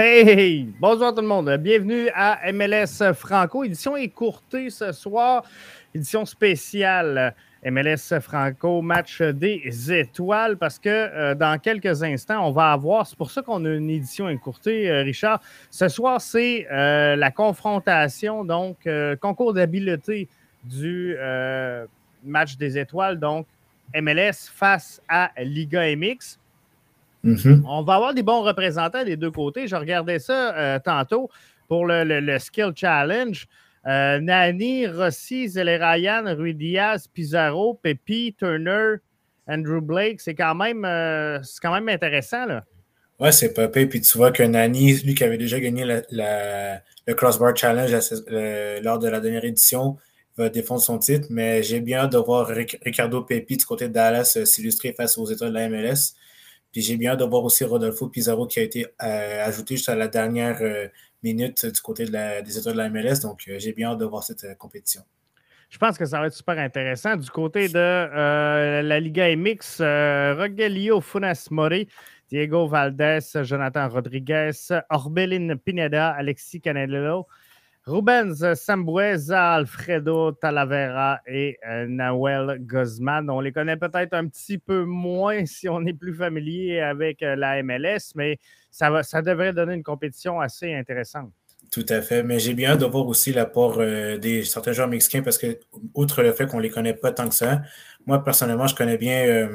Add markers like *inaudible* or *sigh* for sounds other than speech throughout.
Hey, bonjour tout le monde. Bienvenue à MLS Franco, édition écourtée ce soir, édition spéciale MLS Franco, match des étoiles, parce que euh, dans quelques instants, on va avoir, c'est pour ça qu'on a une édition écourtée, euh, Richard. Ce soir, c'est euh, la confrontation, donc concours d'habileté du match des étoiles, donc MLS face à Liga MX. Mm-hmm. On va avoir des bons représentants des deux côtés. Je regardais ça euh, tantôt pour le, Skill Challenge. Euh, Nani, Rossi, Zelerayan, Rui Diaz, Pizarro, Pepi, Turner, Andrew Blake, c'est quand même euh, quand même intéressant. Là. Ouais, c'est pas Puis tu vois que Nani, lui qui avait déjà gagné le Crossbar Challenge lors de la dernière édition, va défendre son titre. Mais j'ai bien hâte de voir Ricardo Pepi du côté de Dallas s'illustrer face aux États de la MLS. Puis j'ai bien hâte de voir aussi Rodolfo Pizarro qui a été euh, ajouté juste à la dernière euh, minute du côté des étoiles de la MLS. Donc euh, j'ai bien hâte de voir cette compétition. Je pense que ça va être super intéressant. Du côté de la Liga MX, Rogelio Funes Mori, Diego Valdez, Jonathan Rodriguez, Orbelin Pineda, Alexis Canelo, Rubens Sambueza, Alfredo Talavera et euh, Nawel Guzman. On les connaît peut-être un petit peu moins si on est plus familier avec euh, la MLS, mais ça, devrait donner une compétition assez intéressante. Tout à fait, mais j'ai bien hâte de voir aussi l'apport euh, des certains joueurs mexicains parce que, outre le fait qu'on ne les connaît pas tant que ça, moi personnellement, je connais bien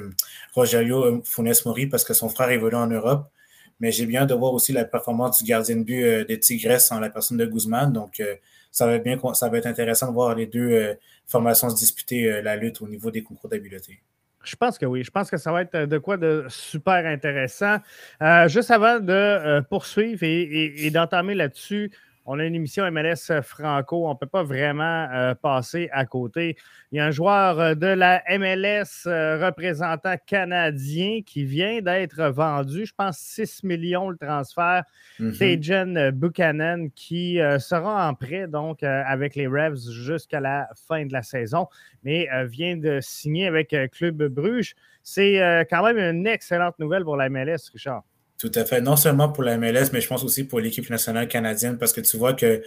Rogelio Funes Mori parce que son frère évolue en Europe. Mais j'ai bien de voir aussi la performance du gardien de but euh, des Tigres en la personne de Guzman. Donc, euh, ça, va être bien, ça va être intéressant de voir les deux euh, formations se disputer la lutte au niveau des concours d'habileté. Je pense que oui. Je pense que ça va être de quoi de super intéressant. juste avant de poursuivre et d'entamer là-dessus, on a une émission MLS Franco. On ne peut pas vraiment euh, passer à côté. Il y a un joueur euh, de la MLS euh, représentant canadien qui vient d'être vendu. Je pense 6 millions le transfert. Mm Buchanan qui sera en prêt donc avec les Revs jusqu'à la fin de la saison, mais vient de signer avec Club Bruges. C'est quand même une excellente nouvelle pour la MLS, Richard. Tout à fait. Non seulement pour la MLS, mais je pense aussi pour l'équipe nationale canadienne, parce que tu vois que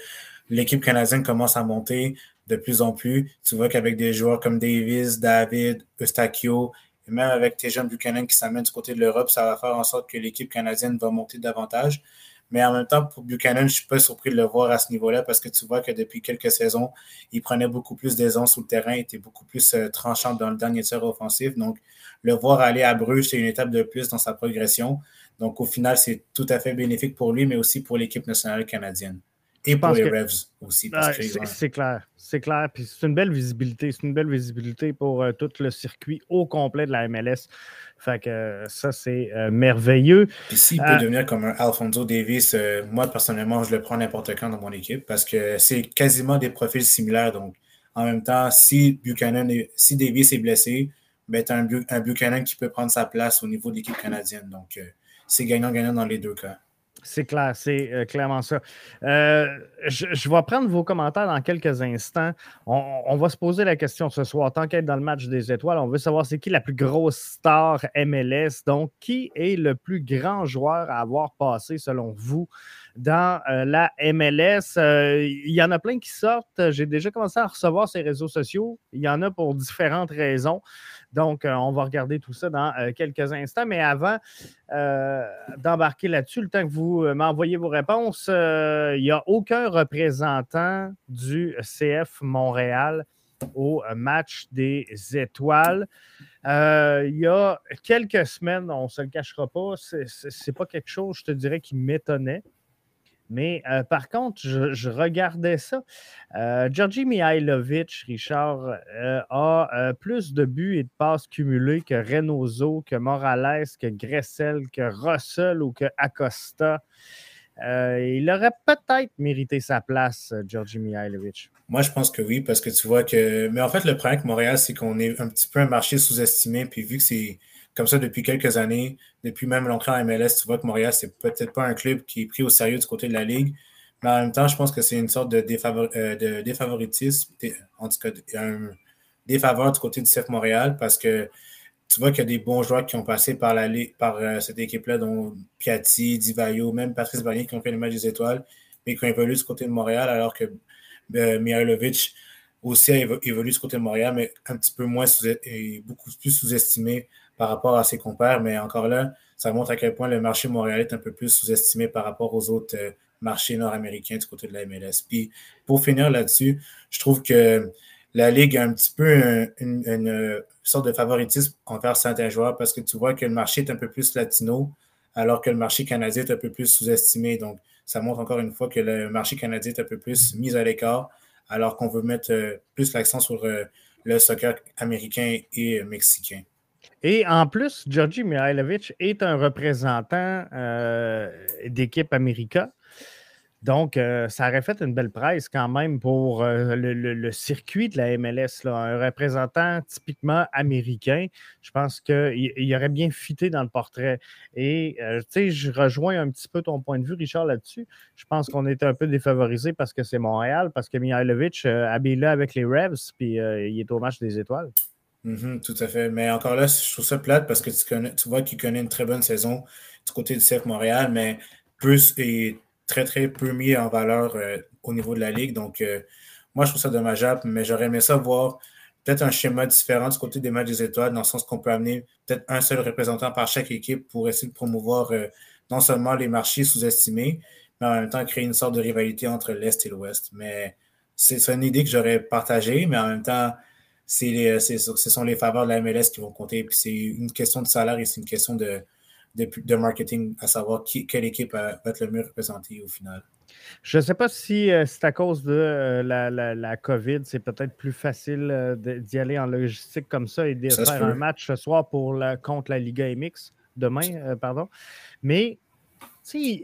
l'équipe canadienne commence à monter de plus en plus. Tu vois qu'avec des joueurs comme Davis, David, Eustachio, et même avec tes jeunes Buchanan qui s'amènent du côté de l'Europe, ça va faire en sorte que l'équipe canadienne va monter davantage. Mais en même temps, pour Buchanan, je ne suis pas surpris de le voir à ce niveau-là parce que tu vois que depuis quelques saisons, il prenait beaucoup plus d'aisance sur le terrain, était beaucoup plus euh, tranchant dans le dernier tir offensif. Donc, le voir aller à Bruges, c'est une étape de plus dans sa progression. Donc, au final, c'est tout à fait bénéfique pour lui, mais aussi pour l'équipe nationale canadienne. Et pour les Revs aussi. c'est clair, c'est clair. Puis c'est une belle visibilité. C'est une belle visibilité pour euh, tout le circuit au complet de la MLS. Fait que euh, ça, c'est euh, merveilleux. Puis s'il peut devenir comme un Alfonso Davis, moi, personnellement, je le prends n'importe quand dans mon équipe parce que c'est quasiment des profils similaires. Donc, en même temps, si Buchanan, si Davis est blessé, ben, tu as un, un, Buchanan qui peut prendre sa place au niveau de l'équipe canadienne. Donc, c'est gagnant-gagnant dans les deux cas. C'est clair, c'est euh, clairement ça. Euh, je, vais prendre vos commentaires dans quelques instants. On, va se poser la question ce soir. Tant qu'être dans le match des étoiles, on veut savoir c'est qui la plus grosse star MLS. Donc, qui est le plus grand joueur à avoir passé selon vous dans euh, la MLS? Il y en a plein qui sortent. J'ai déjà commencé à recevoir ces réseaux sociaux. Il y en a pour différentes raisons. Donc, euh, on va regarder tout ça dans euh, quelques instants. Mais avant euh, d'embarquer là-dessus, le temps que vous m'envoyez vos réponses, il n'y a aucun représentant du CF Montréal au match des étoiles. il y a quelques semaines, on ne se le cachera pas, ce n'est pas quelque chose, je te dirais, qui m'étonnait. Mais euh, par contre, je, regardais ça. Euh, Georgi Mihailovic, Richard, euh, a plus de buts et de passes cumulées que Reynoso, que Morales, que Gressel, que Russell ou que Acosta. Il aurait peut-être mérité sa place, Georgi Mihailovic. Moi, je pense que oui, parce que tu vois que. Mais en fait, le problème avec Montréal, c'est qu'on est un petit peu un marché sous-estimé. Puis vu que c'est comme ça depuis quelques années, depuis même l'entrée en MLS, tu vois que Montréal, c'est peut-être pas un club qui est pris au sérieux du côté de la Ligue. Mais en même temps, je pense que c'est une sorte de, euh, défavoritisme, en tout cas, un défaveur du côté du CF Montréal, parce que tu vois qu'il y a des bons joueurs qui ont passé par, la, par euh, cette équipe-là, dont Piatti, Divayo, même Patrice Barnier qui ont fait le match des étoiles, mais qui ont évolué du côté de Montréal, alors que euh, Mihailovic aussi a évolué du côté de Montréal, mais un petit peu moins et beaucoup plus sous-estimé par rapport à ses compères. Mais encore là, ça montre à quel point le marché montréalais est un peu plus sous-estimé par rapport aux autres euh, marchés nord-américains du côté de la MLS. Puis pour finir là-dessus, je trouve que la Ligue a un petit peu une, sorte de favoritisme envers certains joueurs parce que tu vois que le marché est un peu plus latino, alors que le marché canadien est un peu plus sous-estimé. Donc, ça montre encore une fois que le marché canadien est un peu plus mis à l'écart, alors qu'on veut mettre euh, plus l'accent sur euh, le soccer américain et mexicain. Et en plus, Georgi Mihailovic est un représentant euh, d'équipe américaine. Donc, euh, ça aurait fait une belle presse quand même pour euh, le, circuit de la MLS. Un représentant typiquement américain, je pense qu'il aurait bien fité dans le portrait. Et, tu sais, je rejoins un petit peu ton point de vue, Richard, là-dessus. Je pense qu'on est un peu défavorisé parce que c'est Montréal, parce que Mihailovic habille là avec les Revs, puis il est au match des étoiles. Mhm, tout à fait. Mais encore là, je trouve ça plate parce que tu, connais, tu vois qu'il connaît une très bonne saison du côté du CF Montréal, mais plus est très, très peu mis en valeur euh, au niveau de la Ligue. Donc, euh, moi, je trouve ça dommageable, mais j'aurais aimé ça voir peut-être un schéma différent du côté des matchs des étoiles, dans le sens qu'on peut amener peut-être un seul représentant par chaque équipe pour essayer de promouvoir euh, non seulement les marchés sous-estimés, mais en même temps créer une sorte de rivalité entre l'Est et l'Ouest. Mais c'est une idée que j'aurais partagée, mais en même temps, ce sont les faveurs de la MLS qui vont compter. Puis c'est une question de salaire et c'est une question de, de, marketing, à savoir quelle équipe va être le mieux représentée au final. Je ne sais pas si euh, c'est à cause de euh, la, la, COVID, c'est peut-être plus facile euh, d'y aller en logistique comme ça et de faire un match ce soir pour la, contre la Liga MX, demain, pardon. Mais si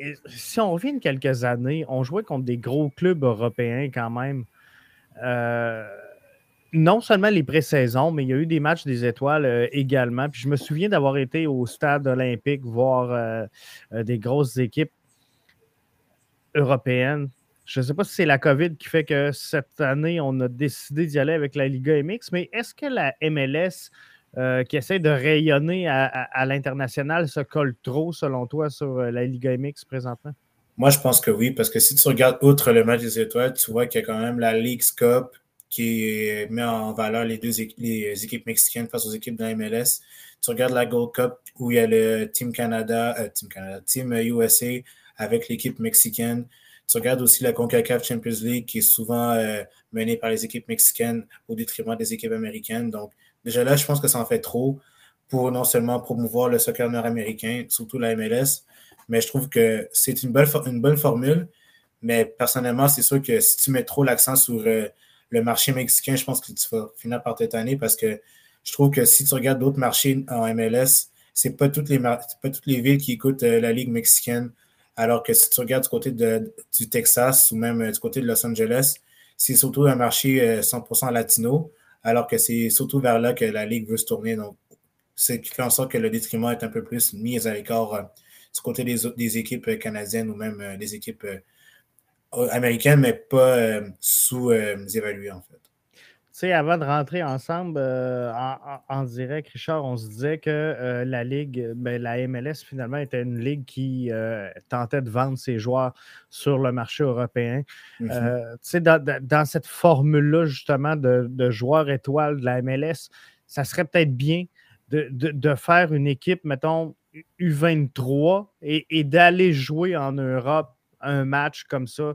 on revient quelques années, on jouait contre des gros clubs européens quand même non seulement les pré-saisons, mais il y a eu des matchs des étoiles euh, également. Puis je me souviens d'avoir été au stade olympique voir euh, euh, des grosses équipes européennes. Je ne sais pas si c'est la COVID qui fait que cette année, on a décidé d'y aller avec la Liga MX, mais est-ce que la MLS qui essaie de rayonner à, l'international se colle trop, selon toi, sur la Liga MX présentement? Moi, je pense que oui, parce que si tu regardes outre le match des étoiles, tu vois qu'il y a quand même la League Cup qui met en valeur les deux les équipes mexicaines face aux équipes de la MLS. Tu regardes la Gold Cup où il y a le Team Canada, euh, Team Canada, Team USA avec l'équipe mexicaine. Tu regardes aussi la CONCACAF Champions League qui est souvent euh, menée par les équipes mexicaines au détriment des équipes américaines. Donc, déjà là, je pense que ça en fait trop pour non seulement promouvoir le soccer nord-américain, surtout la MLS, mais je trouve que c'est une, une bonne formule. Mais personnellement, c'est sûr que si tu mets trop l'accent sur euh, le marché mexicain, je pense que tu vas finir par année parce que je trouve que si tu regardes d'autres marchés en MLS, c'est pas toutes les pas toutes les villes qui écoutent euh, la Ligue mexicaine. Alors que si tu regardes du côté de, du Texas ou même euh, du côté de Los Angeles, c'est surtout un marché 100% euh, latino, alors que c'est surtout vers là que la Ligue veut se tourner. Donc, ce qui fait en sorte que le détriment est un peu plus mis à l'écart du côté des, des, équipes canadiennes ou même des équipes américaine, mais pas euh, sous-évaluée, en fait. Tu sais, avant de rentrer ensemble euh, en, direct, Richard, on se disait que euh, la Ligue, ben, la MLS, finalement, était une ligue qui tentait de vendre ses joueurs sur le marché européen. Mm-hmm. tu sais, dans, cette formule-là, justement, de, joueurs étoiles de la MLS, ça serait peut-être bien de, faire une équipe, mettons, U23 et d'aller jouer en Europe un match comme ça,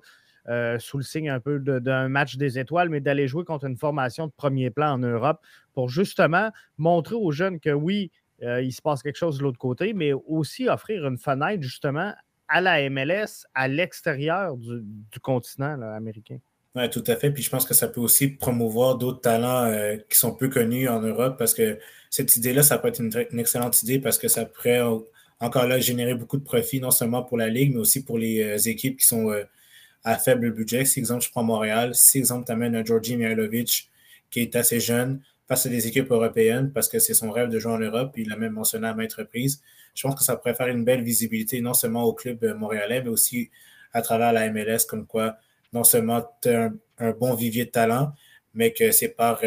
euh, sous le signe un peu d'un match des étoiles, mais d'aller jouer contre une formation de premier plan en Europe pour justement montrer aux jeunes que oui, euh, il se passe quelque chose de l'autre côté, mais aussi offrir une fenêtre justement à la MLS à l'extérieur du, continent américain. Oui, tout à fait. Puis je pense que ça peut aussi promouvoir d'autres talents euh, qui sont peu connus en Europe parce que cette idée-là, ça peut être une, excellente idée parce que ça pourrait encore là, générer beaucoup de profits, non seulement pour la Ligue, mais aussi pour les euh, équipes qui sont euh, à faible budget. Si, exemple, je prends Montréal, si, exemple, tu amènes un Georgi Mihailovic qui est assez jeune face à des équipes européennes parce que c'est son rêve de jouer en Europe, il l'a même mentionné à maintes reprises, je pense que ça pourrait faire une belle visibilité, non seulement au club euh, montréalais, mais aussi à travers la MLS, comme quoi non seulement tu as un, bon vivier de talent, mais que c'est par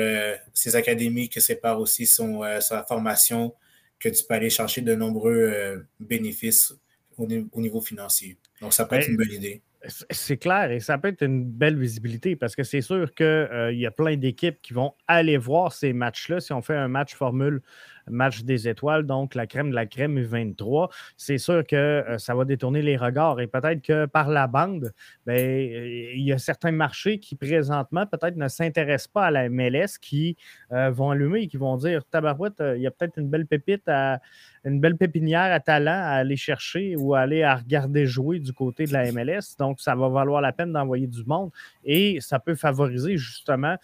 ses académies, que c'est par aussi son, sa formation que tu peux aller chercher de nombreux bénéfices au, niveau financier. Donc, ça peut être ben, une bonne idée. C'est clair et ça peut être une belle visibilité parce que c'est sûr qu'il euh, y a plein d'équipes qui vont aller voir ces matchs-là. Si on fait un match formule match des étoiles, donc la crème de la crème U23, c'est sûr que euh, ça va détourner les regards et peut-être que par la bande, ben, euh, il y a certains marchés qui présentement peut-être ne s'intéressent pas à la MLS qui vont allumer et qui vont dire Tabarouette, il y a peut-être une belle pépite à une belle pépinière à talent à aller chercher ou à aller à regarder jouer du côté de la MLS. Donc, ça va valoir la peine d'envoyer du monde et ça peut favoriser justement euh,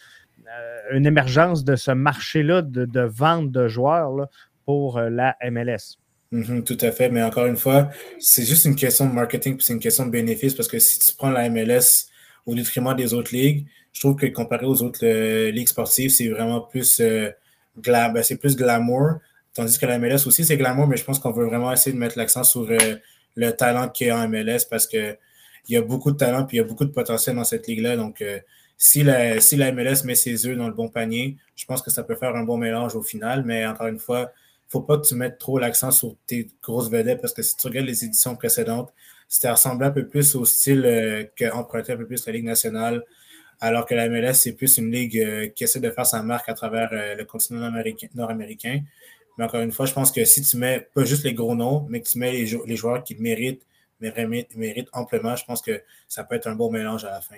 une émergence de ce marché-là de, vente de joueurs pour euh, la MLS. Mm-hmm, tout à fait, mais encore une fois, c'est juste une question de marketing, c'est une question de bénéfice parce que si tu prends la MLS au détriment des autres ligues, je trouve que comparé aux autres euh, ligues sportives, c'est vraiment plus, ben, plus glamour. Tandis que la MLS aussi, c'est glamour, mais je pense qu'on veut vraiment essayer de mettre l'accent sur le talent qu'il y a en MLS parce qu'il y a beaucoup de talent et il y a beaucoup de potentiel dans cette ligue-là. Donc, si la, si la MLS met ses œufs dans le bon panier, je pense que ça peut faire un bon mélange au final. Mais encore une fois, il ne faut pas que tu mettes trop l'accent sur tes grosses vedettes parce que si tu regardes les éditions précédentes, c'était ressemblé un peu plus au style euh, qu'empruntait un peu plus la Ligue nationale, alors que la MLS, c'est plus une ligue euh, qui essaie de faire sa marque à travers euh, le continent nord-américain. Mais encore une fois, je pense que si tu mets pas juste les gros noms, mais que tu mets les, les joueurs qui méritent, méritent amplement, je pense que ça peut être un bon mélange à la fin.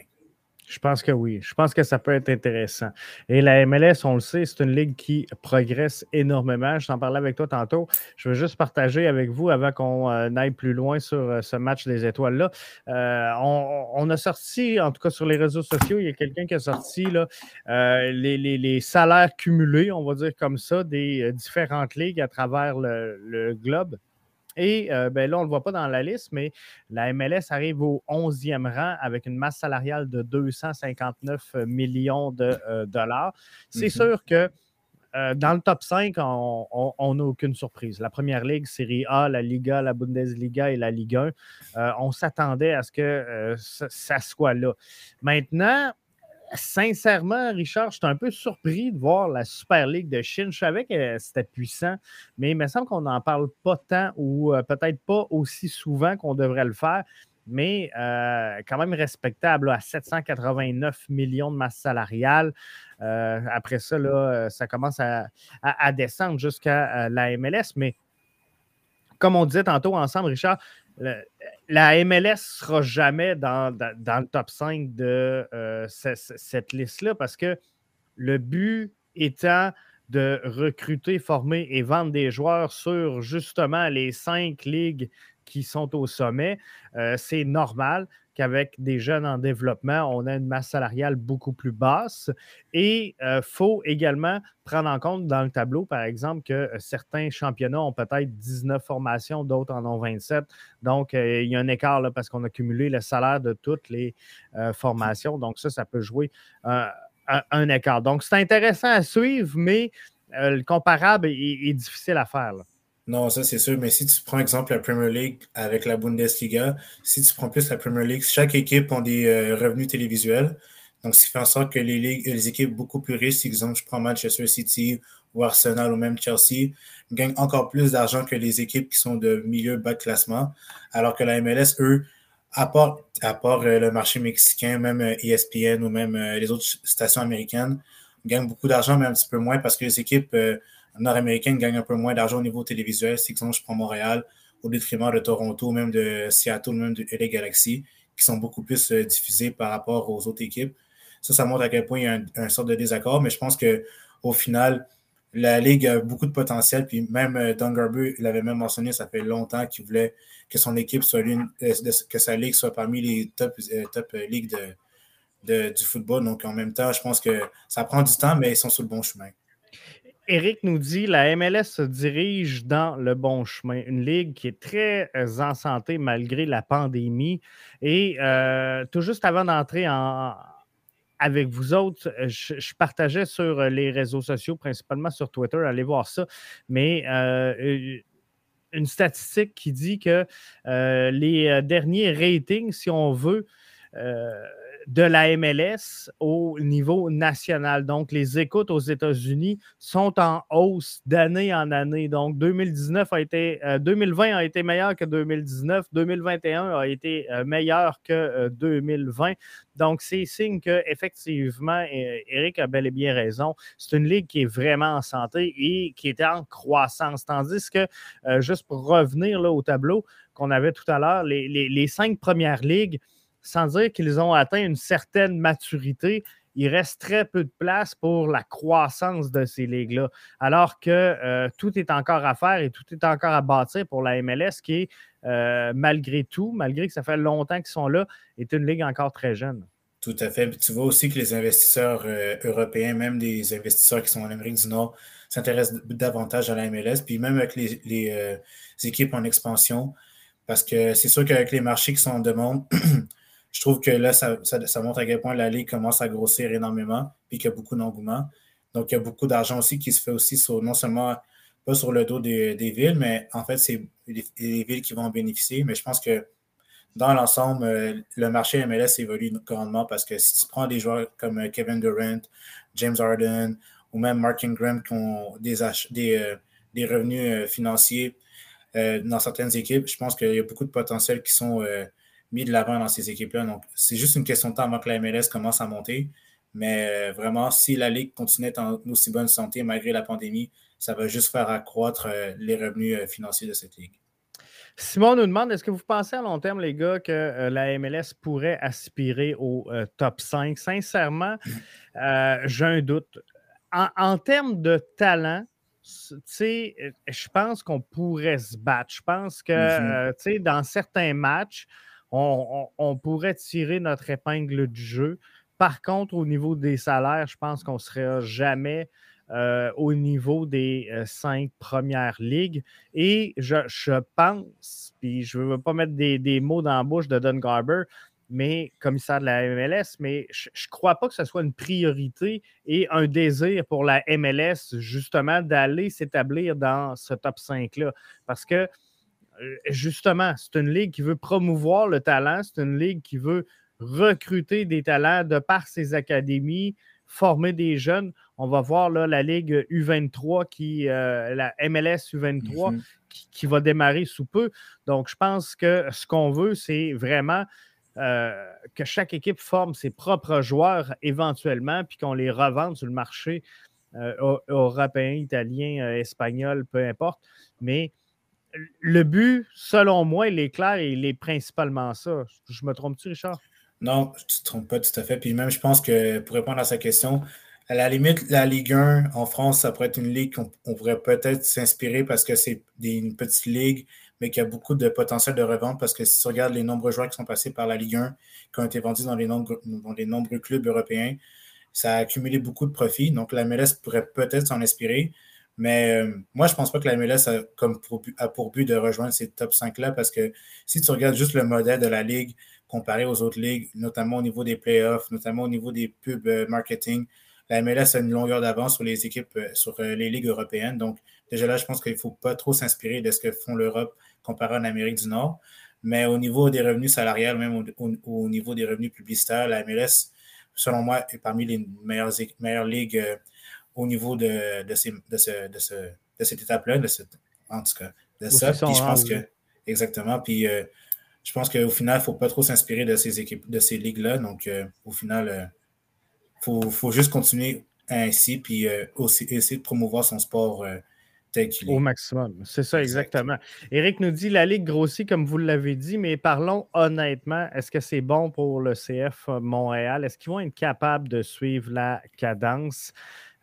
Je pense que oui. Je pense que ça peut être intéressant. Et la MLS, on le sait, c'est une ligue qui progresse énormément. Je t'en parlais avec toi tantôt. Je veux juste partager avec vous avant qu'on euh, aille plus loin sur euh, ce match des étoiles-là. Euh, on, a sorti, en tout cas sur les réseaux sociaux, il y a quelqu'un qui a sorti là, les, salaires cumulés, on va dire comme ça, des différentes ligues à travers le globe. Et euh, ben là, on ne le voit pas dans la liste, mais la MLS arrive au 11e rang avec une masse salariale de 259 millions de euh, dollars. C'est mm-hmm. sûr que euh, dans le top 5, on n'a aucune surprise. La première ligue, Série A, la Liga, la Bundesliga et la Ligue 1, on s'attendait à ce que ça, soit là. Maintenant, sincèrement, Richard, je suis un peu surpris de voir la Super League de Chine. Je savais que c'était puissant, mais il me semble qu'on n'en parle pas tant ou euh, peut-être pas aussi souvent qu'on devrait le faire, mais euh, quand même respectable à 789 millions de masse salariale. Euh, après ça, ça commence à descendre jusqu'à la MLS, mais comme on disait tantôt ensemble, Richard, la MLS ne sera jamais dans, le top 5 de euh, cette liste-là parce que le but étant de recruter, former et vendre des joueurs sur justement les cinq ligues qui sont au sommet, euh, c'est normal qu'avec des jeunes en développement, on a une masse salariale beaucoup plus basse. Et il euh, faut également prendre en compte dans le tableau, par exemple, que euh, certains championnats ont peut-être 19 formations, d'autres en ont 27. Donc, il y a un écart là, parce qu'on a cumulé le salaire de toutes les formations. Donc, ça, ça peut jouer un, écart. Donc, c'est intéressant à suivre, mais le comparable est, difficile à faire. Non, ça c'est sûr, mais si tu prends exemple la Premier League avec la Bundesliga, si tu prends plus la Premier League, chaque équipe a des euh, revenus télévisuels. Donc, ce qui fait en sorte que les, ligues, les équipes beaucoup plus riches, exemple je prends Manchester City ou Arsenal ou même Chelsea, gagnent encore plus d'argent que les équipes qui sont de milieu bas de classement. Alors que la MLS, eux, à part, à part euh, le marché mexicain, même ESPN euh, e ou même les autres stations américaines, gagnent beaucoup d'argent, mais un petit peu moins parce que les équipes nord-américaine gagne un peu moins d'argent au niveau télévisuel. Si exemple, je prends Montréal au détriment de Toronto, même de Seattle, même de LA Galaxy, qui sont beaucoup plus euh, diffusés par rapport aux autres équipes. Ça, ça montre à quel point il y a un, sorte de désaccord, mais je pense qu'au final, la Ligue a beaucoup de potentiel. Puis même euh, Don Garber l'avait même mentionné, ça fait longtemps qu'il voulait que son équipe soit l'une, euh, que sa ligue soit parmi les top, top ligues de, du football. Donc en même temps, je pense que ça prend du temps, mais ils sont sur le bon chemin. Eric nous dit la MLS se dirige dans le bon chemin. Une ligue qui est très euh, en santé malgré la pandémie. Et euh, tout juste avant d'entrer en, avec vous autres, euh, je, partageais sur les réseaux sociaux, principalement sur Twitter, allez voir ça, mais une statistique qui dit que les derniers ratings, si on veut, de la MLS au niveau national. Donc, les écoutes aux États-Unis sont en hausse d'année en année. Donc, 2019 a été, 2020 a été meilleur que 2019, 2021 a été meilleur que 2020. Donc, c'est signe qu'effectivement, Eric a bel et bien raison. C'est une ligue qui est vraiment en santé et qui est en croissance. Tandis que, juste pour revenir là, au tableau qu'on avait tout à l'heure, les cinq premières ligues, sans dire qu'ils ont atteint une certaine maturité, il reste très peu de place pour la croissance de ces ligues-là. Alors que euh, tout est encore à faire et tout est encore à bâtir pour la MLS, qui est, euh, malgré tout, malgré que ça fait longtemps qu'ils sont là, est une ligue encore très jeune. Tout à fait. tu vois aussi que les investisseurs euh, européens, même des investisseurs qui sont en Amérique du Nord, s'intéressent davantage à la MLS, puis même avec les équipes en expansion, parce que c'est sûr qu'avec les marchés qui sont en demande, *clears throat* je trouve que là, ça, montre à quel point la Ligue commence à grossir énormément, puis qu'il y a beaucoup d'engouement. Donc, il y a beaucoup d'argent aussi qui se fait aussi sur, non seulement pas sur le dos des, villes, mais en fait, c'est les, villes qui vont en bénéficier. Mais je pense que dans l'ensemble, euh, le marché MLS évolue grandement parce que si tu prends des joueurs comme euh, Kevin Durant, James Harden ou même Mark Ingram qui ont des, des, euh, des revenus financiers dans certaines équipes, je pense qu'il y a beaucoup de potentiel qui sont mis de l'avant dans ces équipes-là. Donc, c'est juste une question de temps avant que la MLS commence à monter. Mais euh, vraiment, si la Ligue continue en aussi bonne santé malgré la pandémie, ça va juste faire accroître euh, les revenus euh, financiers de cette Ligue. Simon nous demande est-ce que vous pensez à long terme, les gars, que la MLS pourrait aspirer au top 5 Sincèrement, j'ai un doute. En, termes de talent, je pense qu'on pourrait se battre. Je pense que mm-hmm. dans certains matchs, on, pourrait tirer notre épingle du jeu. Par contre, au niveau des salaires, je pense qu'on ne serait jamais euh, au niveau des euh, cinq premières ligues. Et je, pense, puis je ne veux pas mettre des, mots dans la bouche de Don Garber, mais commissaire de la MLS, mais je ne crois pas que ce soit une priorité et un désir pour la MLS, justement, d'aller s'établir dans ce top 5-là. Parce que justement, c'est une ligue qui veut promouvoir le talent, c'est une ligue qui veut recruter des talents de par ses académies, former des jeunes. On va voir là, la Ligue U23 qui, euh, la MLS U23 mhm. qui, va démarrer sous peu. Donc, je pense que ce qu'on veut, c'est vraiment euh, que chaque équipe forme ses propres joueurs éventuellement, puis qu'on les revende sur le marché européen, italien, espagnol, peu importe. Mais le but, selon moi, il est clair et il est principalement ça. Je me trompe-tu, Richard? Non, tu ne te trompes pas tout à fait. Puis même, je pense que pour répondre à sa question, à la limite, la Ligue 1 en France, ça pourrait être une ligue qu'on pourrait peut-être s'inspirer parce que c'est une petite ligue, mais qui a beaucoup de potentiel de revente parce que si tu regardes les nombreux joueurs qui sont passés par la Ligue 1, qui ont été vendus dans les, nombreux, dans les nombreux clubs européens, ça a accumulé beaucoup de profits. Donc la MLS pourrait peut-être s'en inspirer. Mais euh, moi, je pense pas que la MLS a, pour, but de rejoindre ces top 5-là parce que si tu regardes juste le modèle de la Ligue comparé aux autres ligues, notamment au niveau des playoffs, notamment au niveau des pubs euh, marketing, la MLS a une longueur d'avance sur les équipes, euh, sur les ligues européennes. Donc, déjà là, je pense qu'il ne faut pas trop s'inspirer de ce que font l'Europe comparé en Amérique du Nord. Mais au niveau des revenus salariales, même au, niveau des revenus publicitaires, la MLS, selon moi, est parmi les meilleures, meilleures ligues au niveau de, de, ces, de, ce, de, ce, de cette étape-là, de cette, en tout cas, de ça. Puis je pense que, exactement, puis euh, je pense qu'au final, il ne faut pas trop s'inspirer de ces équipes, de ces ligues-là. Donc, euh, au final, il euh, faut, faut, juste continuer ainsi, puis aussi essayer de promouvoir son sport tel qu'il est. Au maximum. C'est ça, exactement. Eric nous dit la Ligue grossit, comme vous l'avez dit, mais parlons honnêtement, est-ce que c'est bon pour le CF Montréal? Est-ce qu'ils vont être capables de suivre la cadence?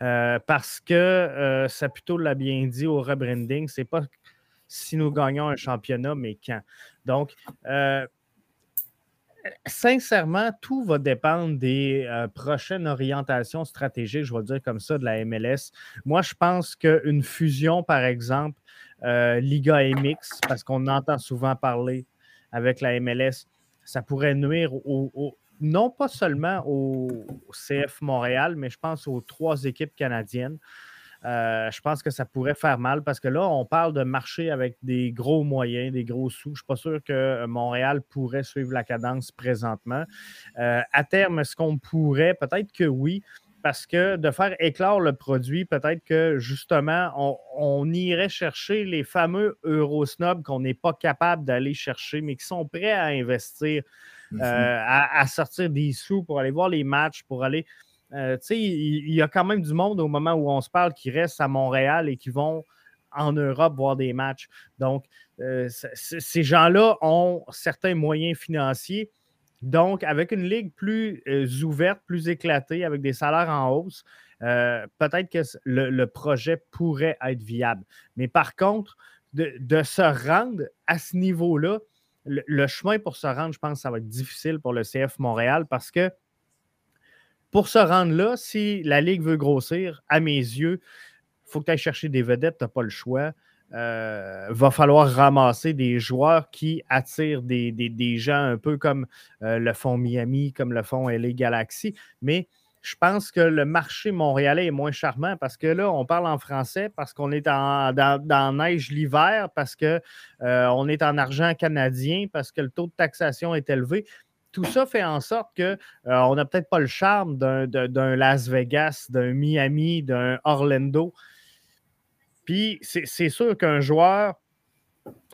Euh, parce que euh, ça plutôt l'a bien dit au rebranding, c'est pas si nous gagnons un championnat, mais quand. Donc, euh, sincèrement, tout va dépendre des prochaines orientations stratégiques, je vais le dire comme ça, de la MLS. Moi, je pense qu'une fusion, par exemple, Liga MX, parce qu'on entend souvent parler avec la MLS, ça pourrait nuire au, non pas seulement au CF Montréal, mais je pense aux trois équipes canadiennes. euh, je pense que ça pourrait faire mal parce que là, on parle de marché avec des gros moyens, des gros sous. Je ne suis pas sûr que Montréal pourrait suivre la cadence présentement. Euh, à terme, est-ce qu'on pourrait? Peut-être que oui parce que de faire éclore le produit, peut-être que justement, on, irait chercher les fameux Eurosnobs qu'on n'est pas capable d'aller chercher, mais qui sont prêts à investir, mhm. euh, à, sortir des sous pour aller voir les matchs, pour aller. Euh, tu sais, il, y, a quand même du monde au moment où on se parle qui reste à Montréal et qui vont en Europe voir des matchs. Donc, euh, ces gens-là ont certains moyens financiers donc, avec une ligue plus ouverte, plus éclatée, avec des salaires en hausse, peut-être que le, projet pourrait être viable. Mais par contre, de, se rendre à ce niveau-là, le, chemin pour se rendre, je pense que ça va être difficile pour le CF Montréal parce que pour se rendre là, si la Ligue veut grossir, à mes yeux, il faut que tu ailles chercher des vedettes, tu n'as pas le choix. Euh, va falloir ramasser des joueurs qui attirent des, gens un peu comme euh, le fond Miami, comme le fond LA Galaxy. Mais je pense que le marché montréalais est moins charmant parce que là, on parle en français parce qu'on est en, dans, neige l'hiver, parce qu'on euh, est en argent canadien, parce que le taux de taxation est élevé. Tout ça fait en sorte qu'on n'a peut-être pas le charme d'un Las Vegas, d'un Miami, d'un Orlando. Puis c'est sûr qu'un joueur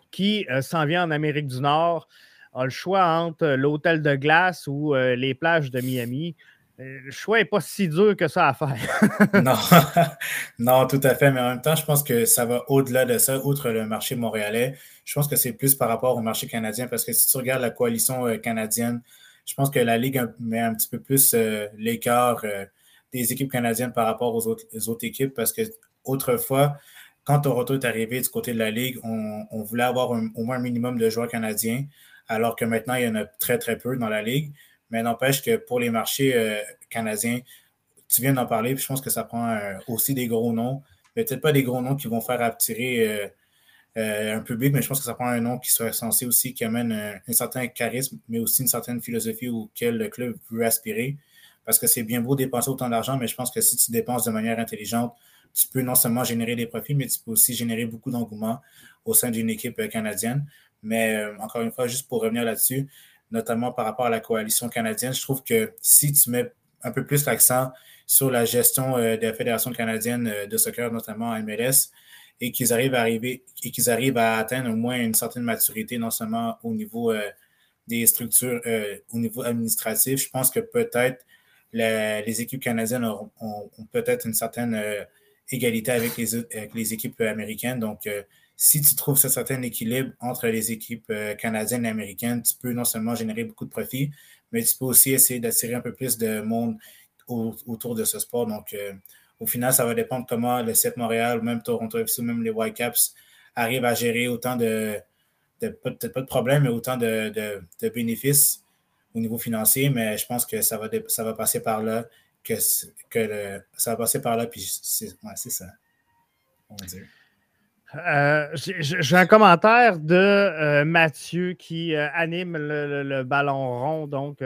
qui euh, s'en vient en Amérique du Nord a le choix entre l'hôtel de glace ou euh, les plages de Miami. Euh, le choix n'est pas si dur que ça à faire. *laughs* non. *laughs* non, tout à fait. Mais en même temps, je pense que ça va au-delà de ça, outre le marché montréalais. Je pense que c'est plus par rapport au marché canadien parce que si tu regardes la coalition canadienne, je pense que la Ligue met un petit peu plus l'écart des équipes canadiennes par rapport aux autres, aux autres équipes parce que autrefois, quand Toronto est arrivé du côté de la Ligue, on, voulait avoir au moins un minimum de joueurs canadiens, alors que maintenant, il y en a très, très peu dans la Ligue. Mais n'empêche que pour les marchés euh, canadiens, tu viens d'en parler, puis je pense que ça prend euh, aussi des gros noms. Peut-être pas des gros noms qui vont faire attirer euh, un public, mais je pense que ça prend un nom qui soit censé aussi, qui amène un, certain charisme, mais aussi une certaine philosophie auquel le club veut aspirer. Parce que c'est bien beau dépenser autant d'argent, mais je pense que si tu dépenses de manière intelligente, tu peux non seulement générer des profits, mais tu peux aussi générer beaucoup d'engouement au sein d'une équipe canadienne. Mais encore une fois, juste pour revenir là-dessus, notamment par rapport à la coalition canadienne, je trouve que si tu mets un peu plus l'accent sur la gestion euh, de la Fédération canadienne de soccer, notamment MLS, et qu'ils arrivent à arriver et qu'ils arrivent à atteindre au moins une certaine maturité, non seulement au niveau des structures, au niveau administratif, je pense que peut-être les équipes canadiennes ont, peut-être une certaine égalité avec les, avec les équipes américaines. Donc, euh, si tu trouves ce certain équilibre entre les équipes euh, canadiennes et américaines, tu peux non seulement générer beaucoup de profits, mais tu peux aussi essayer d'attirer un peu plus de monde autour de ce sport. Donc, euh, au final, ça va dépendre comment le CEP Montréal, même Toronto FC, même les Whitecaps arrivent à gérer autant de, pas de problèmes, mais autant de, bénéfices au niveau financier. Mais je pense que ça va, ça va passer par là que, que ça va passer par là, puis c'est ça. On va dire. Euh, j'ai un commentaire de euh, Mathieu qui euh, anime le, ballon rond, donc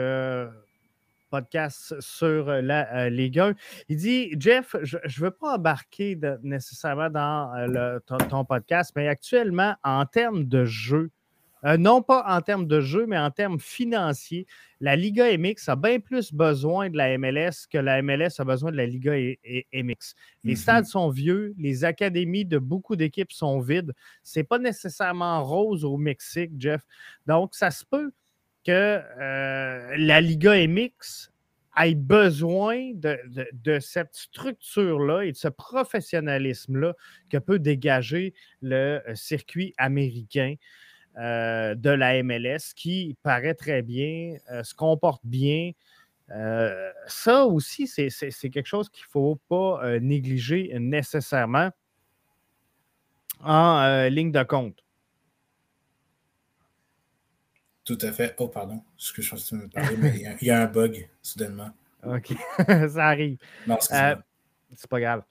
podcast sur la Ligue 1. Il dit Jeff, je ne veux pas embarquer nécessairement dans le, ton, podcast, mais actuellement, en termes de jeu, euh, non pas en termes de jeu, mais en termes financiers. La Liga MX a bien plus besoin de la MLS que la MLS a besoin de la Liga MX. Les mhm. stades sont vieux, les académies de beaucoup d'équipes sont vides. Ce n'est pas nécessairement rose au Mexique, Jeff. Donc, ça se peut que euh, la Liga MX ait besoin de, de cette structure-là et de ce professionnalisme-là que peut dégager le euh, circuit américain. Euh, de la MLS qui paraît très bien, euh, se comporte bien. Euh, ça aussi, c'est quelque chose qu'il ne faut pas négliger nécessairement en ligne de compte. Tout à fait. Oh, pardon. Ce que je pense que me parler, mais il y, a un bug, soudainement. OK. *laughs* ça arrive. Non, c'est pas grave.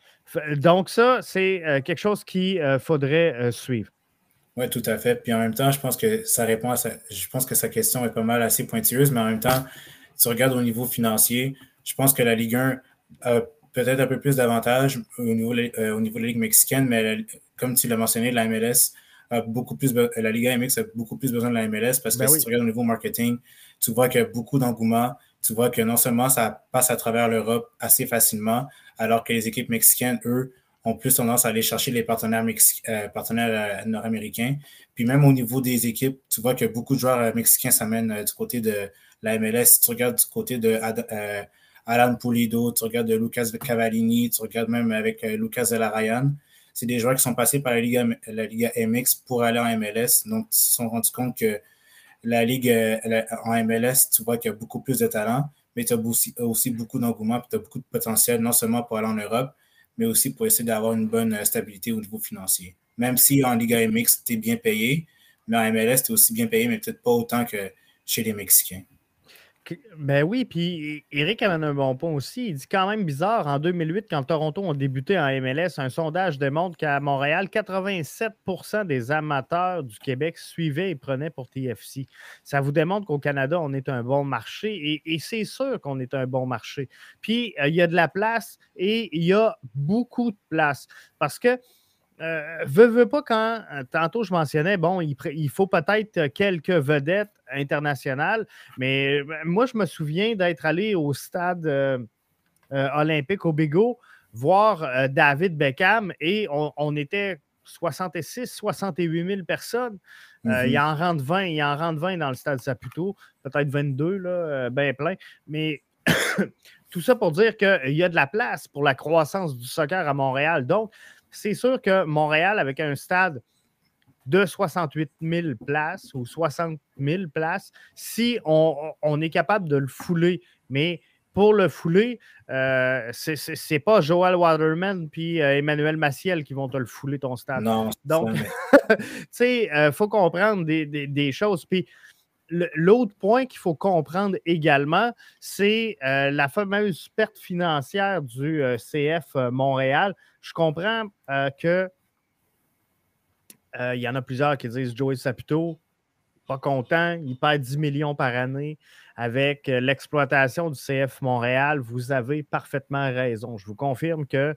Donc, ça, c'est quelque chose qu'il faudrait suivre. Oui, tout à fait. Puis en même temps, je pense que ça répond à sa, je pense que sa question est pas mal assez pointilleuse, mais en même temps, si tu regardes au niveau financier, je pense que la Ligue 1 a peut-être un peu plus d'avantages au, niveau, au niveau de la Ligue mexicaine, mais comme tu l'as mentionné, la MLS a beaucoup plus, la Liga MX a beaucoup plus besoin de la MLS parce que ben si tu regardes au niveau marketing, tu vois qu'il y a beaucoup d'engouement. Tu vois que non seulement ça passe à travers l'Europe assez facilement, alors que les équipes mexicaines, eux, ont plus tendance à aller chercher les partenaires, euh, euh, nord-américains. Puis même au niveau des équipes, tu vois que beaucoup de joueurs euh, mexicains s'amènent du côté de la MLS. Tu regardes du côté de Alan Pulido, tu regardes de Lucas Cavallini, tu regardes même avec Lucas de la Ryan, c'est des joueurs qui sont passés par la Liga, MX pour aller en MLS. Donc, ils se sont rendus compte que la Ligue en MLS, tu vois qu'il y a beaucoup plus de talent, mais tu as aussi, aussi beaucoup d'engouement, tu as beaucoup de potentiel, non seulement pour aller en Europe, mais aussi pour essayer d'avoir une bonne euh, stabilité au niveau financier. Même si en Liga MX, tu bien payé, mais en MLS, tu aussi bien payé, mais peut-être pas autant que chez les Mexicains. Ben oui, puis Eric avait un bon point aussi. Il dit quand même bizarre, en 2008, quand Toronto a débuté en MLS, un sondage démontre qu'à Montréal, 87% des amateurs du Québec suivaient et prenaient pour TFC. Ça vous démontre qu'au Canada, on est un bon marché et, c'est sûr qu'on est un bon marché. Puis euh, il y a de la place et il y a beaucoup de place parce que euh, veux, pas quand, euh, tantôt je mentionnais, bon, il, faut peut-être quelques vedettes internationales, mais euh, moi je me souviens d'être allé au stade olympique au Bigot voir David Beckham et on, était 66, 68 000 personnes. il mm-hmm. en rentre 20, il en rentre 20 dans le stade Saputo, peut-être 22, là, bien plein. Mais *coughs* tout ça pour dire qu'il y a de la place pour la croissance du soccer à Montréal. Donc, c'est sûr que Montréal, avec un stade de 68 000 places ou 60 000 places, si on, est capable de le fouler, mais pour le fouler, euh, ce n'est pas Joel Waterman puis euh, Emmanuel Maciel qui vont te le fouler ton stade. Non. Donc, *laughs* tu sais, il euh, faut comprendre des, choses. Puis l'autre point qu'il faut comprendre également, c'est la fameuse perte financière du CF Montréal je comprends euh, que euh, il y en a plusieurs qui disent Joey Saputo, pas content, il perd 10 millions par année avec euh, l'exploitation du CF Montréal. Vous avez parfaitement raison. Je vous confirme que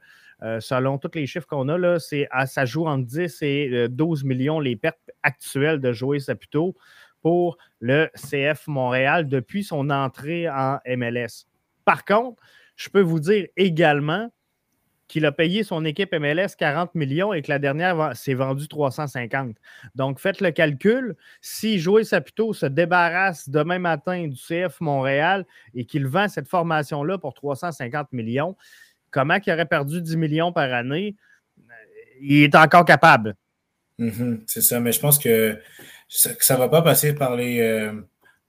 selon tous les chiffres qu'on a, là, ah, ça joue entre 10 et 12 millions les pertes actuelles de Joey Saputo pour le CF Montréal depuis son entrée en MLS. Par contre, je peux vous dire également qu'il a payé son équipe MLS 40 millions et que la dernière s'est vendue 350. Donc, faites le calcul. Si Joey Saputo se débarrasse demain matin du CF Montréal et qu'il vend cette formation-là pour 350 millions, comment il aurait perdu 10 millions par année? Il est encore capable. Mm-hmm. c'est ça, mais je pense que ça ne va pas passer par les, euh,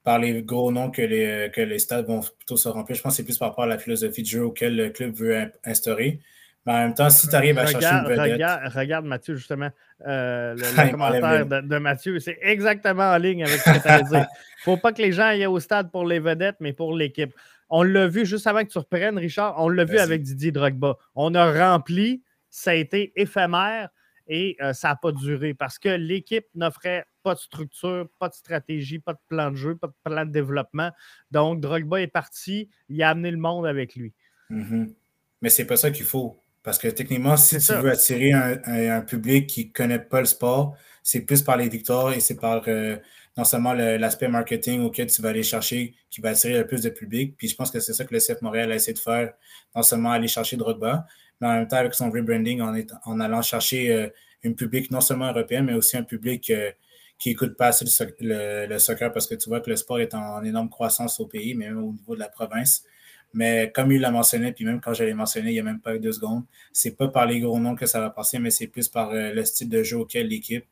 par gros noms que les, que les stades vont plutôt se remplir. Je pense que c'est plus par rapport à la philosophie de jeu auquel le club veut instaurer. Mais en même temps, si tu arrives à chercher une vedette... Regarde, Mathieu, justement, euh, le, *laughs* commentaire de, Mathieu, c'est exactement en ligne avec ce que tu as dit. Il ne faut pas que les gens aillent au stade pour les vedettes, mais pour l'équipe. On l'a vu juste avant que tu reprennes, Richard, on l'a vu avec Didier Drogba. On a rempli, ça a été éphémère et euh, ça n'a pas duré parce que l'équipe n'offrait pas de structure, pas de stratégie, pas de plan de jeu, pas de plan de développement. Donc, Drogba est parti, il a amené le monde avec lui. Mm-hmm. Mais c'est pas ça qu'il faut. Parce que techniquement, si tu veux attirer un, public qui ne connaît pas le sport, c'est plus par les victoires et c'est par euh, non seulement l'aspect marketing auquel tu vas aller chercher qui va attirer le plus de public. Puis je pense que c'est ça que le CF Montréal a essayé de faire, non seulement aller chercher Drogba, mais en même temps avec son rebranding, en, en allant chercher euh, un public non seulement européen, mais aussi un public euh, qui écoute pas assez le, soccer parce que tu vois que le sport est en énorme croissance au pays, mais même au niveau de la province. Mais comme il l'a mentionné, puis même quand je l'ai mentionné il n'y a même pas eu deux secondes, c'est pas par les gros noms que ça va passer, mais c'est plus par euh, le style de jeu auquel l'équipe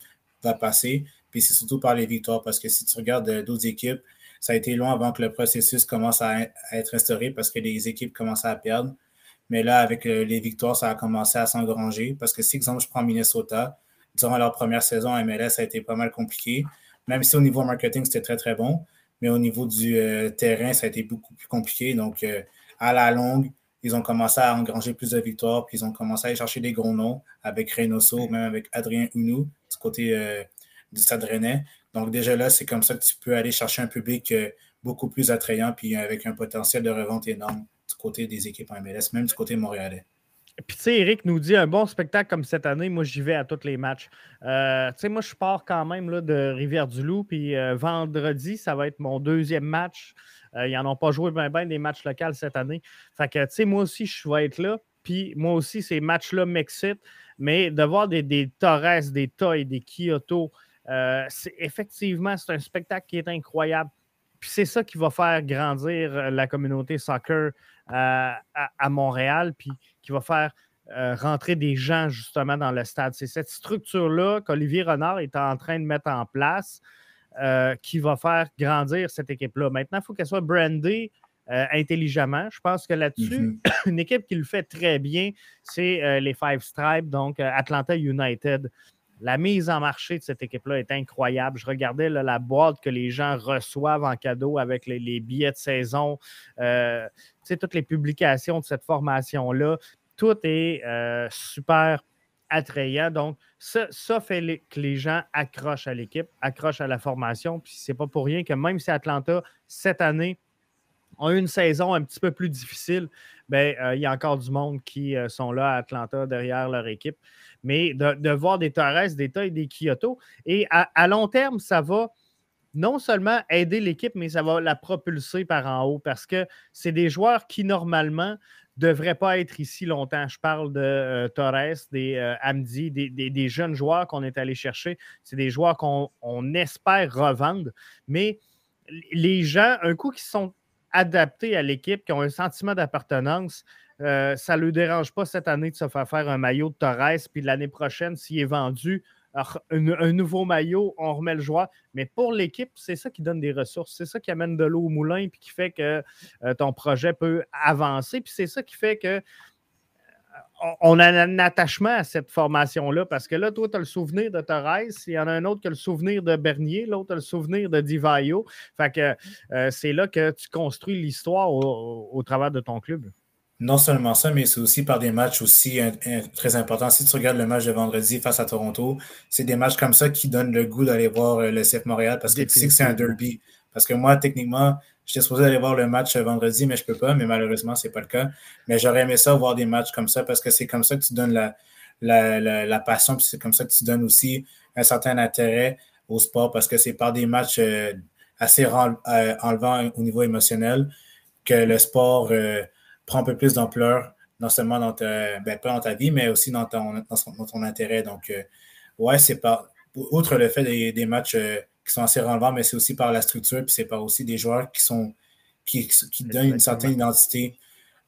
va passer. Puis c'est surtout par les victoires, parce que si tu regardes euh, d'autres équipes, ça a été long avant que le processus commence à, être instauré parce que les équipes commençaient à perdre. Mais là, avec euh, les victoires, ça a commencé à s'engranger. Parce que si, exemple, je prends Minnesota, durant leur première saison MLS, ça a été pas mal compliqué. Même si au niveau marketing, c'était très, très bon mais au niveau du euh, terrain, ça a été beaucoup plus compliqué. Donc, euh, à la longue, ils ont commencé à engranger plus de victoires, puis ils ont commencé à aller chercher des gros noms avec Reynoso, même avec Adrien Hunou, du côté euh, du Stade Rennais. Donc, déjà là, c'est comme ça que tu peux aller chercher un public beaucoup plus attrayant, puis avec un potentiel de revente énorme du côté des équipes en MLS, même du côté montréalais. Puis, tu sais, Eric nous dit un bon spectacle comme cette année, moi, j'y vais à tous les matchs. Euh, tu sais, moi, je pars quand même là, de Rivière-du-Loup, puis euh, vendredi, ça va être mon deuxième match. Euh, ils n'en ont pas joué bien, bien des matchs locaux cette année. Fait que, tu sais, moi aussi, je vais être là. Puis, moi aussi, ces matchs-là m'excitent. Mais de voir des, Torres, des Toy, des Kyoto, effectivement, c'est un spectacle qui est incroyable. Puis c'est ça qui va faire grandir la communauté soccer à, Montréal, puis qui va faire euh, rentrer des gens justement dans le stade. C'est cette structure-là qu'Olivier Renard est en train de mettre en place euh, qui va faire grandir cette équipe-là. Maintenant, il faut qu'elle soit brandée euh, intelligemment. Je pense que là-dessus, mm-hmm. *coughs* une équipe qui le fait très bien, c'est les Five Stripes, donc Atlanta United. La mise en marché de cette équipe-là est incroyable. Je regardais la boîte que les gens reçoivent en cadeau avec les, billets de saison, euh, toutes les publications de cette formation-là. Tout est euh, super attrayant. Donc, ça, fait que les gens accrochent à l'équipe, accrochent à la formation. Puis, c'est pas pour rien que même si Atlanta, cette année, ont eu une saison un petit peu plus difficile, ben, euh, il y a encore du monde qui sont là à Atlanta derrière leur équipe mais de, voir des Torres, des Toy des Kyoto. Et à, long terme, ça va non seulement aider l'équipe, mais ça va la propulser par en haut parce que c'est des joueurs qui, normalement, ne devraient pas être ici longtemps. Je parle de euh, Torres, des euh, Amdi, des, jeunes joueurs qu'on est allé chercher. C'est des joueurs qu'on espère revendre. Mais les gens, un coup qui sont adaptés à l'équipe, qui ont un sentiment d'appartenance, euh, ça ne lui dérange pas cette année de se faire faire un maillot de Torres, puis l'année prochaine, s'il est vendu, un, nouveau maillot, on remet le joueur. Mais pour l'équipe, c'est ça qui donne des ressources. C'est ça qui amène de l'eau au moulin, puis qui fait que euh, ton projet peut avancer. Puis c'est ça qui fait que on a un attachement à cette formation-là parce que là, toi, tu as le souvenir de Torres, il y en a un autre qui a le souvenir de Bernier, l'autre a le souvenir de Divayo. Fait que c'est là que tu construis l'histoire au travers de ton club. Non seulement ça, mais c'est aussi par des matchs aussi très importants. Si tu regardes le match de vendredi face à Toronto, c'est des matchs comme ça qui donnent le goût d'aller voir euh, le CF Montréal parce que tu sais que c'est un derby. Parce que moi, techniquement, j'étais supposé aller voir le match vendredi, mais je peux pas, mais malheureusement, ce n'est pas le cas. Mais j'aurais aimé ça, voir des matchs comme ça, parce que c'est comme ça que tu donnes la, la, passion, puis c'est comme ça que tu donnes aussi un certain intérêt au sport, parce que c'est par des matchs euh, assez euh, enlevants au niveau émotionnel que le sport prend un peu plus d'ampleur, non seulement dans ta, ben, pas dans ta vie, mais aussi dans ton, dans ton intérêt. Donc, euh, ouais, c'est pas, outre le fait des, des matchs euh, qui sont assez relevants, mais c'est aussi par la structure, puis c'est par aussi des joueurs qui sont, qui, qui donnent une certaine identité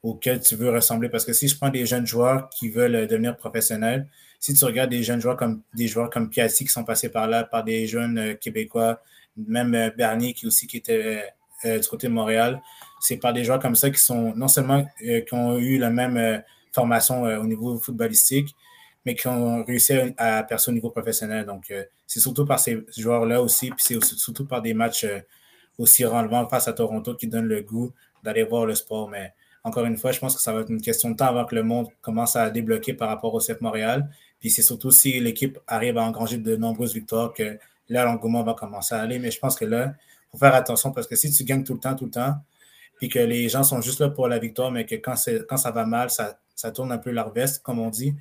auquel tu veux ressembler. Parce que si je prends des jeunes joueurs qui veulent devenir professionnels, si tu regardes des jeunes joueurs comme des joueurs comme Piatti qui sont passés par là, par des jeunes euh, Québécois, même Bernier qui aussi qui était du côté de Montréal, c'est par des joueurs comme ça qui sont non seulement euh, qui ont eu la même euh, formation euh, au niveau footballistique, mais qui ont réussi à, percer au niveau professionnel. Donc, c'est surtout par ces joueurs-là aussi, puis c'est surtout par des matchs aussi relevants face à Toronto qui donnent le goût d'aller voir le sport. Mais encore une fois, je pense que ça va être une question de temps avant que le monde commence à débloquer par rapport au CF Montréal. Puis c'est surtout si l'équipe arrive à engranger de nombreuses victoires que là, l'engouement va commencer à aller. Mais je pense que là, il faut faire attention parce que si tu gagnes tout le temps, tout le temps, puis que les gens sont juste là pour la victoire, mais que quand, quand ça va mal, ça, ça tourne un peu leur veste, comme on dit.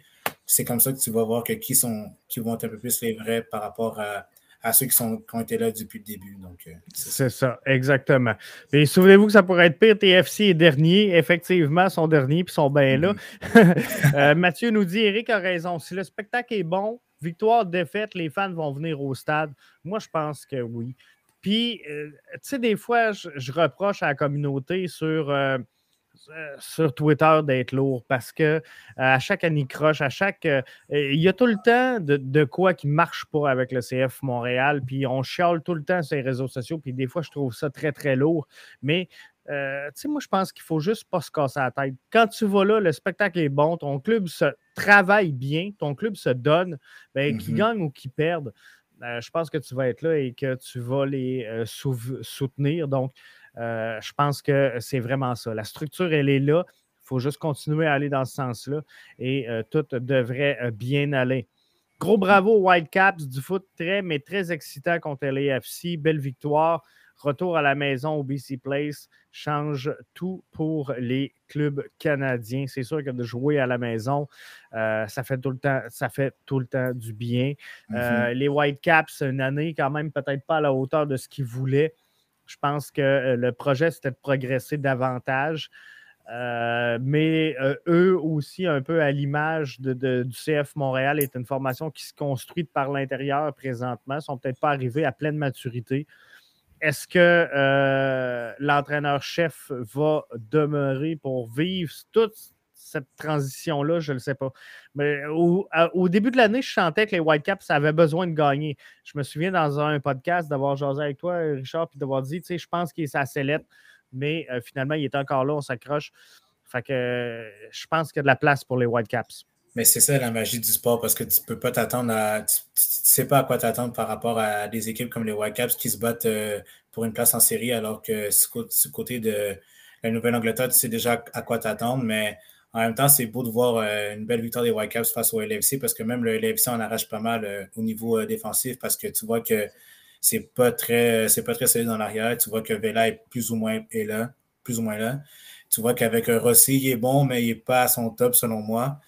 C'est comme ça que tu vas voir que qui, sont, qui vont être un peu plus les vrais par rapport à, à ceux qui, sont, qui ont été là depuis le début. Donc, euh, c'est ça. exactement. Et souvenez-vous que ça pourrait être pire. TFC est dernier. Effectivement, son dernier, puis sont bien là. Mm-hmm. *laughs* Euh, Mathieu nous dit Eric a raison. Si le spectacle est bon, victoire, défaite, les fans vont venir au stade. Moi, je pense que oui. Puis, euh, tu sais, des fois, je, reproche à la communauté sur, sur Twitter d'être lourd parce que à chaque anicroche, à chaque. il y a tout le temps de, quoi qui ne marche pas avec le CF Montréal, puis on chiale tout le temps sur les réseaux sociaux, puis des fois, je trouve ça très, très lourd. Mais tu sais, moi, je pense qu'il faut juste pas se casser la tête. Quand tu vas là, le spectacle est bon, ton club se travaille bien, ton club se donne, ben, qui mm-hmm. gagne ou qui perde. Euh, je pense que tu vas être là et que tu vas les euh, soutenir. Donc, euh, je pense que c'est vraiment ça. La structure, elle est là. Il faut juste continuer à aller dans ce sens-là et tout devrait bien aller. Gros bravo aux Whitecaps du foot très, mais très excitant contre l'AFC. Belle victoire. retour à la maison au BC Place change tout pour les clubs canadiens. C'est sûr que de jouer à la maison, euh, ça fait tout le temps, ça fait tout le temps du bien. Mm-hmm. les Whitecaps, une année quand même peut-être pas à la hauteur de ce qu'ils voulaient. Je pense que le projet, c'était de progresser davantage. Euh, mais euh, eux aussi, un peu à l'image de, du CF Montréal, est une formation qui se construit par l'intérieur présentement. Sont peut-être pas arrivés à pleine maturité. Est-ce que euh, l'entraîneur-chef va demeurer pour vivre toute cette transition-là? Je ne le sais pas. Mais au, début de l'année, je sentais que les Whitecaps avaient besoin de gagner. Je me souviens dans un podcast d'avoir jasé avec toi, Richard, puis d'avoir dit, tu sais, je pense qu'il est sa sellette mais euh, finalement, il est encore là, on s'accroche. Fait que je pense qu'il y a de la place pour les Whitecaps. Mais c'est ça la magie du sport parce que tu peux pas t'attendre à. Tu, ne sais pas à quoi t'attendre par rapport à des équipes comme les Whitecaps qui se battent euh, pour une place en série alors que ce côté de la Nouvelle-Angleterre, tu sais déjà à quoi t'attendre, mais en même temps, c'est beau de voir une belle victoire des Whitecaps face au LFC parce que même le LFC en arrache pas mal au niveau défensif parce que tu vois que c'est pas très c'est pas très solide dans l'arrière. Tu vois que Vela est plus ou moins est là, plus ou moins là. Tu vois qu'avec Rossi, il est bon, mais il n'est pas à son top selon moi.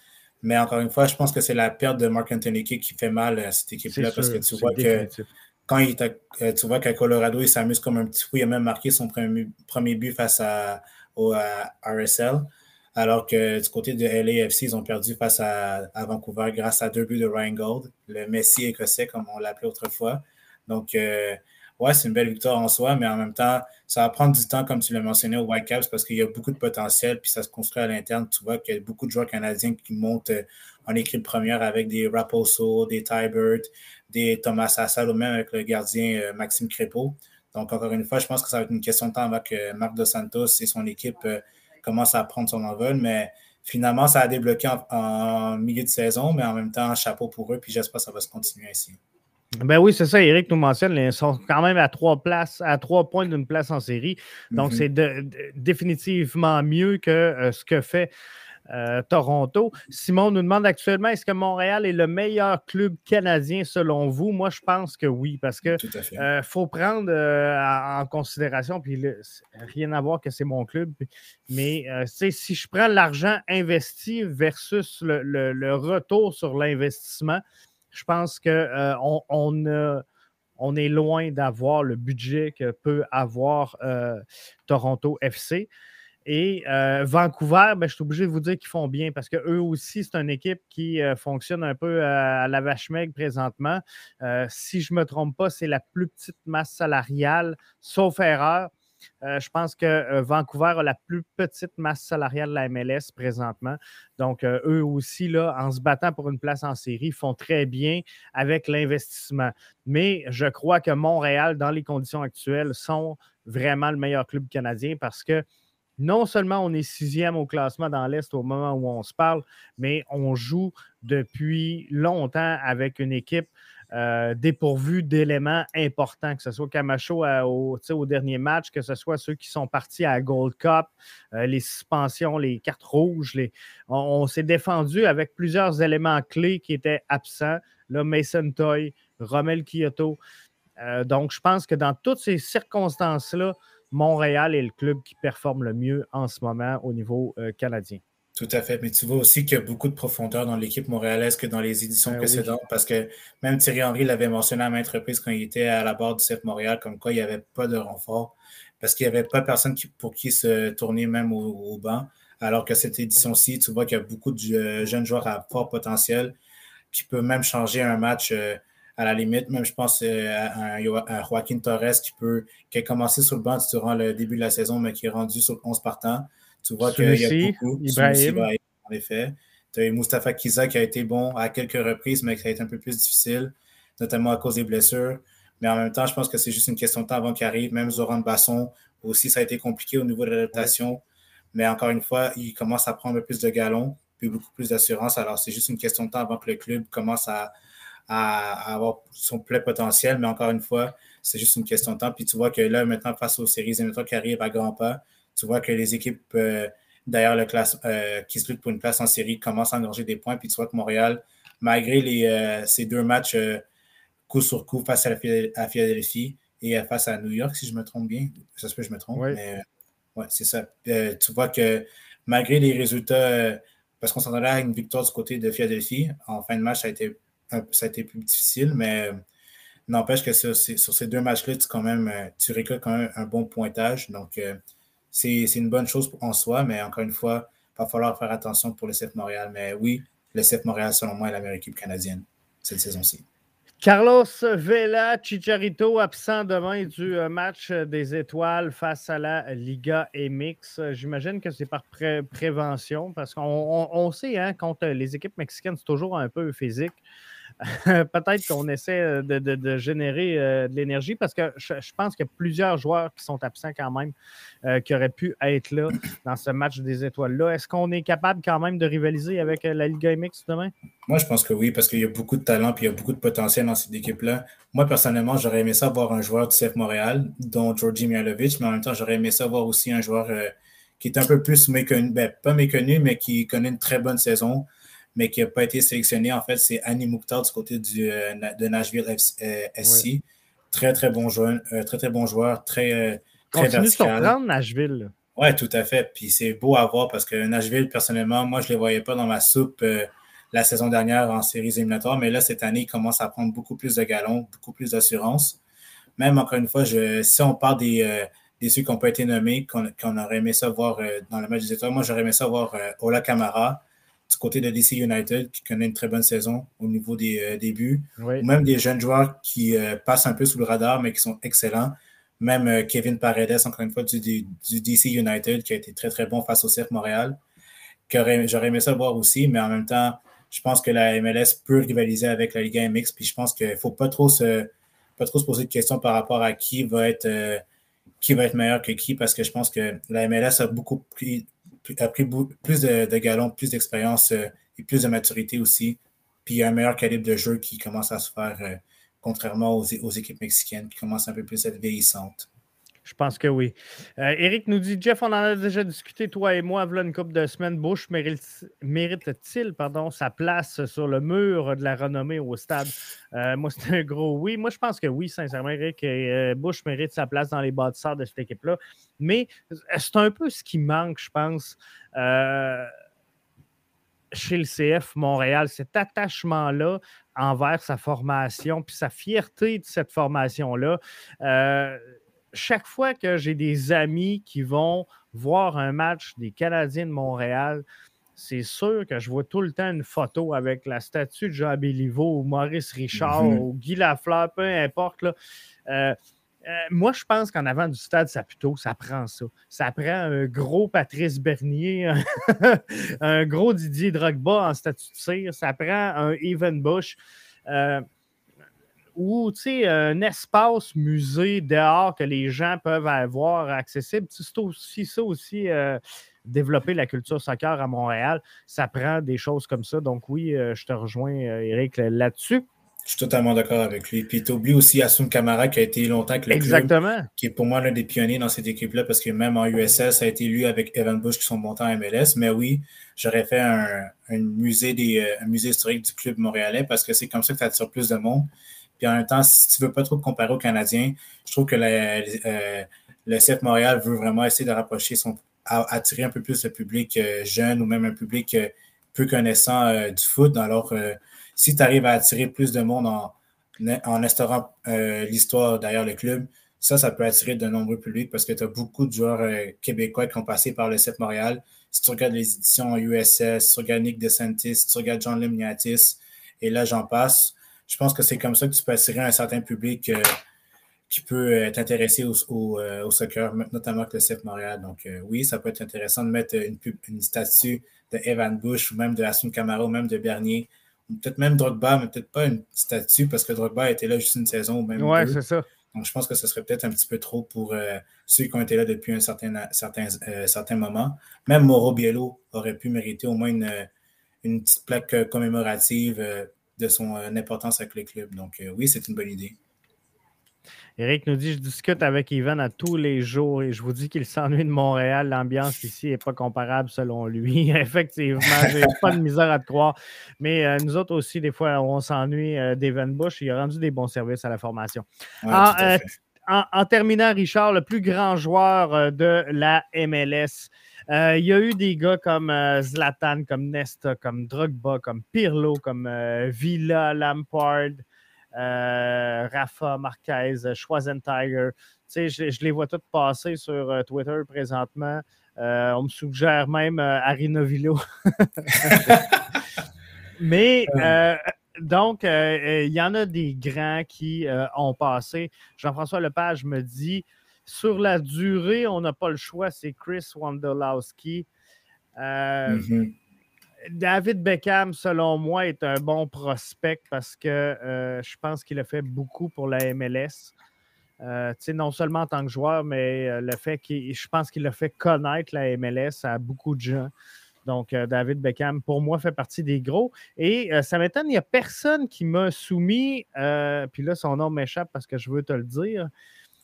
Mais encore une fois, je pense que c'est la perte de Mark Anthony qui fait mal à cette équipe-là parce que tu vois que quand il euh, tu vois qu'à Colorado, il s'amuse comme un petit fou. Il a même marqué son premier, premier but face à, au RSL. Alors que du côté de LAFC, ils ont perdu face à, Vancouver grâce à deux buts de Ryan Gold, le Messi écossais, comme on l'appelait autrefois. Donc, euh, ouais, c'est une belle victoire en soi, mais en même temps, ça va prendre du temps, comme tu l'as mentionné, au Whitecaps, parce qu'il y a beaucoup de potentiel, puis ça se construit à l'interne. Tu vois qu'il y a beaucoup de joueurs canadiens qui montent euh, en équipe première avec des Raposo, des Tybert, des Thomas Assal, ou même avec le gardien euh, Maxime Crépeau. Donc, encore une fois, je pense que ça va être une question de temps que Marc Dos Santos et son équipe commencent à prendre son envol, mais finalement, ça a débloqué en, en, milieu de saison, mais en même temps, chapeau pour eux, puis j'espère que ça va se continuer ainsi. Ben oui, c'est ça, Eric nous mentionne. Ils sont quand même à trois places, à trois points d'une place en série. Donc, mhm. c'est définitivement mieux que euh, ce que fait euh, Toronto. Simon nous demande actuellement est-ce que Montréal est le meilleur club canadien selon vous? Moi, je pense que oui, parce que euh, faut prendre en considération, puis rien à voir que c'est mon club, mais si je prends l'argent investi versus le retour sur l'investissement, je pense qu'on euh, on, on, est loin d'avoir le budget que peut avoir euh, Toronto FC. Et euh, Vancouver, ben, je suis obligé de vous dire qu'ils font bien parce qu'eux aussi, c'est une équipe qui fonctionne un peu à, la vache maigre présentement. si je ne me trompe pas, c'est la plus petite masse salariale, sauf erreur. Euh, je pense que euh, Vancouver a la plus petite masse salariale de la MLS présentement. Donc, euh, eux aussi, là, en se battant pour une place en série, font très bien avec l'investissement. Mais je crois que Montréal, dans les conditions actuelles, sont vraiment le meilleur club canadien parce que non seulement on est sixième au classement dans l'Est au moment où on se parle, mais on joue depuis longtemps avec une équipe euh, dépourvu d'éléments importants, que ce soit Camacho au, au, dernier match, que ce soit ceux qui sont partis à Gold Cup, euh, les suspensions, les cartes rouges. On, s'est défendu avec plusieurs éléments clés qui étaient absents. Là, Mason Toy, Romel Kyoto. Euh, donc, je pense que dans toutes ces circonstances-là, Montréal est le club qui performe le mieux en ce moment au niveau canadien. Tout à fait. Mais tu vois aussi qu'il y a beaucoup de profondeur dans l'équipe montréalaise que dans les éditions ben précédentes, parce que même Thierry Henry l'avait mentionné à maintes reprises quand il était à la barre du CF Montréal, comme quoi il n'y avait pas de renfort, parce qu'il n'y avait pas personne pour qui se tourner même au, banc. Alors que cette édition-ci, tu vois qu'il y a beaucoup de euh, jeunes joueurs à fort potentiel qui peuvent même changer un match euh, à la limite. Même, je pense euh, à, à, Joaquin Torres qui, peut, qui a commencé sur le banc durant le début de la saison, mais qui est rendu sur 11 partants. Tu vois qu'il y a beaucoup. Ibrahim. en effet. Tu as Mustafa Kiza qui a été bon à quelques reprises, mais qui a été un peu plus difficile, notamment à cause des blessures. Mais en même temps, je pense que c'est juste une question de temps avant qu'il arrive. Même Zoran Basson aussi, ça a été compliqué au niveau de l'adaptation. Mais encore une fois, il commence à prendre un peu plus de galons, puis beaucoup plus d'assurance. Alors, c'est juste une question de temps avant que le club commence à, à, avoir son plein potentiel. Mais encore une fois, c'est juste une question de temps. Puis tu vois que là, maintenant, face aux séries éliminatoires qui arrivent à grands pas, tu vois que les équipes, euh, d'ailleurs, le classe, euh, qui se luttent pour une place en série commencent à engorger des points. Puis tu vois que Montréal, malgré les, euh, ces deux matchs coup sur coup face à, la, Philadelphie, et face à New York, si je me trompe bien. Ça se peut que je me trompe, mais ouais, c'est ça. tu vois que malgré les résultats, parce qu'on s'entendait à une victoire du côté de Philadelphie, en fin de match, ça a été, ça a été plus difficile, mais n'empêche que sur, ces deux matchs-là, tu, même, tu récoltes quand même un bon pointage. Donc, c'est une bonne chose en soi, mais encore une fois, il va falloir faire attention pour le CF Montréal. Mais oui, le CF Montréal, selon moi, est la meilleure équipe canadienne cette saison-ci. Carlos Vela, Chicharito, absent demain du euh, match des étoiles face à la Liga MX. J'imagine que c'est par prévention parce qu'on sait, hein, contre les équipes mexicaines, c'est toujours un peu physique. *laughs* peut-être qu'on essaie euh, de, générer euh, de l'énergie parce que je, pense qu'il y a plusieurs joueurs qui sont absents quand même, euh, qui auraient pu être là *coughs* dans ce match des étoiles-là. Est-ce qu'on est capable quand même de rivaliser avec la Liga MX demain? Moi, je pense que oui, parce qu'il y a beaucoup de talent et il y a beaucoup de potentiel dans cette équipe-là. Moi, personnellement, j'aurais aimé ça voir un joueur du CF Montréal, dont Georgi Mialovic, mais en même temps, j'aurais aimé ça voir aussi un joueur qui est un peu plus méconnu, ben, pas méconnu, mais qui connaît une très bonne saison mais qui n'a pas été sélectionné, en fait, c'est Annie Mouktar du côté du, euh, de Nashville SC. Euh, très, très bon joueur, euh, très, très bon joueur, très, très Continue vertical. de Nashville. Oui, tout à fait. Puis c'est beau à voir parce que Nashville, personnellement, moi, je ne les voyais pas dans ma soupe la saison dernière en séries éliminatoires, mais là, cette année, ils commencent à prendre beaucoup plus de galons, beaucoup plus d'assurance. Même, encore une fois, je, si on parle des, des ceux qui n'ont pas été nommés, qu'on aurait aimé ça voir dans le match des étoiles, moi, j'aurais aimé ça voir Ola Kamara, du côté de DC United qui connaît une très bonne saison au niveau des euh, débuts. Ou même des jeunes joueurs qui euh, passent un peu sous le radar, mais qui sont excellents. Même euh, Kevin Paredes, encore une fois, du, DC United, qui a été très, très bon face au CF Montréal. J'aurais aimé ça voir aussi, mais en même temps, je pense que la MLS peut rivaliser avec la Liga MX. Puis je pense qu'il ne faut pas trop, se, pas trop se poser de questions par rapport à qui va être, qui va être meilleur que qui, parce que je pense que la MLS a beaucoup pris a plus de, galons, plus d'expérience euh, et plus de maturité aussi. Puis il y a un meilleur calibre de jeu qui commence à se faire, euh, contrairement aux, équipes mexicaines qui commencent un peu plus à être vieillissantes. Je pense que oui. Euh, Eric nous dit Jeff, on en a déjà discuté, toi et moi, voilà une couple de semaines. Bush mérite-t-il sa place sur le mur de la renommée au stade? Moi, c'est un gros oui. Moi, je pense que oui, sincèrement, Eric. Bush mérite sa place dans les bâtisseurs de cette équipe-là. Mais c'est un peu ce qui manque, je pense. chez le CF Montréal, cet attachement-là envers sa formation, puis sa fierté de cette formation-là chaque fois que j'ai des amis qui vont voir un match des Canadiens de Montréal, c'est sûr que je vois tout le temps une photo avec la statue de Jean Béliveau ou Maurice Richard ou Guy Lafleur, peu importe. Là. Euh, euh, moi, je pense qu'en avant du stade Saputo, ça prend ça. Ça prend un gros Patrice Bernier, *laughs* un gros Didier Drogba en statut de cire, ça prend un Evan Bush. Euh, ou un espace musée dehors que les gens peuvent avoir accessible. C'est aussi ça aussi. Euh, développer la culture soccer à Montréal, ça prend des choses comme ça. Donc oui, euh, je te rejoins, euh, Eric, là-dessus. Je suis totalement d'accord avec lui. Puis tu oublies aussi Assun Kamara qui a été longtemps avec le Exactement. club, qui est pour moi l'un des pionniers dans cette équipe-là, parce que même en USS, ça a été lui avec Evan Bush qui sont montés en MLS. Mais oui, j'aurais fait un, musée des, un musée historique du club montréalais parce que c'est comme ça que tu attires plus de monde. Puis en même temps, si tu ne veux pas trop te comparer aux Canadiens, je trouve que euh, le CF Montréal veut vraiment essayer de rapprocher son. attirer un peu plus le public euh, jeune ou même un public euh, peu connaissant du foot. Alors, si tu arrives à attirer plus de monde en, en instaurant l'histoire derrière le club, ça, ça peut attirer de nombreux publics parce que tu as beaucoup de joueurs québécois qui ont passé par le CF Montréal. Si tu regardes les éditions USS, si tu regardes Nick DeSantis, si tu regardes John Limniatis, et là, j'en passe je pense que c'est comme ça que tu peux attirer un certain public euh, qui peut être intéressé au, euh, au, soccer, notamment avec le CF Montréal. Donc, euh, oui, ça peut être intéressant de mettre une, une statue de Evan Bush ou même de Hassan Camara ou même de Bernier. Ou peut-être même Drogba, mais peut-être pas une statue parce que Drogba était là juste une saison ou même ouais, c'est ça. Donc, je pense que ce serait peut-être un petit peu trop pour ceux qui ont été là depuis un certain, certain, certain moment. Même Mauro Biello aurait pu mériter au moins une, une petite plaque commémorative de son euh, importance avec le club. Donc, euh, oui, c'est une bonne idée. Eric nous dit Je discute avec Ivan à tous les jours et je vous dis qu'il s'ennuie de Montréal. L'ambiance ici n'est pas comparable selon lui. *laughs* Effectivement, j'ai pas de misère à te croire. Mais euh, nous autres aussi, des fois, on s'ennuie d'Evan Bush. Il a rendu des bons services à la formation. Ah, en, terminant, Richard, le plus grand joueur de la MLS. Il y a eu des gars comme Zlatan, comme Nesta, comme Drogba, comme Pirlo, comme Villa, Lampard, Rafa, Marquez, Schwarzenegger. Je, je les vois tous passer sur Twitter présentement. on me suggère même Arinovillo. *laughs* Mais *laughs* donc, euh, euh, il y en a des grands qui euh, ont passé. Jean-François Lepage me dit sur la durée, on n'a pas le choix, c'est Chris Wondolowski. Mm-hmm. David Beckham, selon moi, est un bon prospect parce que je pense qu'il a fait beaucoup pour la MLS. non seulement en tant que joueur, mais le fait qu'il, je pense qu'il a fait connaître la MLS à beaucoup de gens. Donc, euh, David Beckham, pour moi, fait partie des gros. Et euh, ça m'étonne, il n'y a personne qui m'a soumis, euh, puis là, son nom m'échappe parce que je veux te le dire.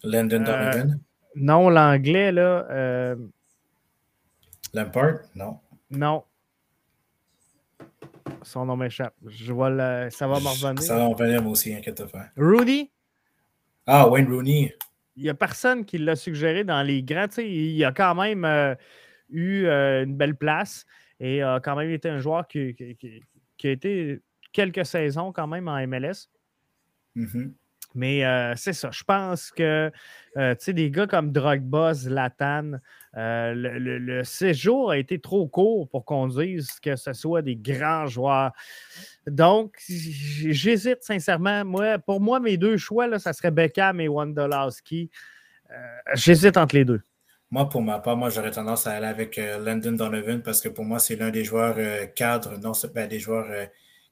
Landon Donovan? Non, l'anglais, là. Lampard? Non. Non. Son nom m'échappe. Je vois le... Ça va m'en revenir. Ça va m'en revenir, moi aussi, inquiète pas. Rudy? Ah, Wayne Rooney. Il n'y a personne qui l'a suggéré dans les grands. il a quand même eu euh, une belle place et a quand même été un joueur qui, a été quelques saisons quand même en MLS. Mm-hmm. Mais euh, c'est ça. Je pense que euh, des gars comme Drogba, Zlatan, le, séjour a été trop court pour qu'on dise que ce soit des grands joueurs. Donc, j'hésite sincèrement. Moi, pour moi, mes deux choix, là, ça serait Beckham et Wondolowski. j'hésite entre les deux. Moi, pour ma part, moi, j'aurais tendance à aller avec euh, Landon Donovan parce que pour moi, c'est l'un des joueurs euh, cadres, non, ben, des joueurs euh,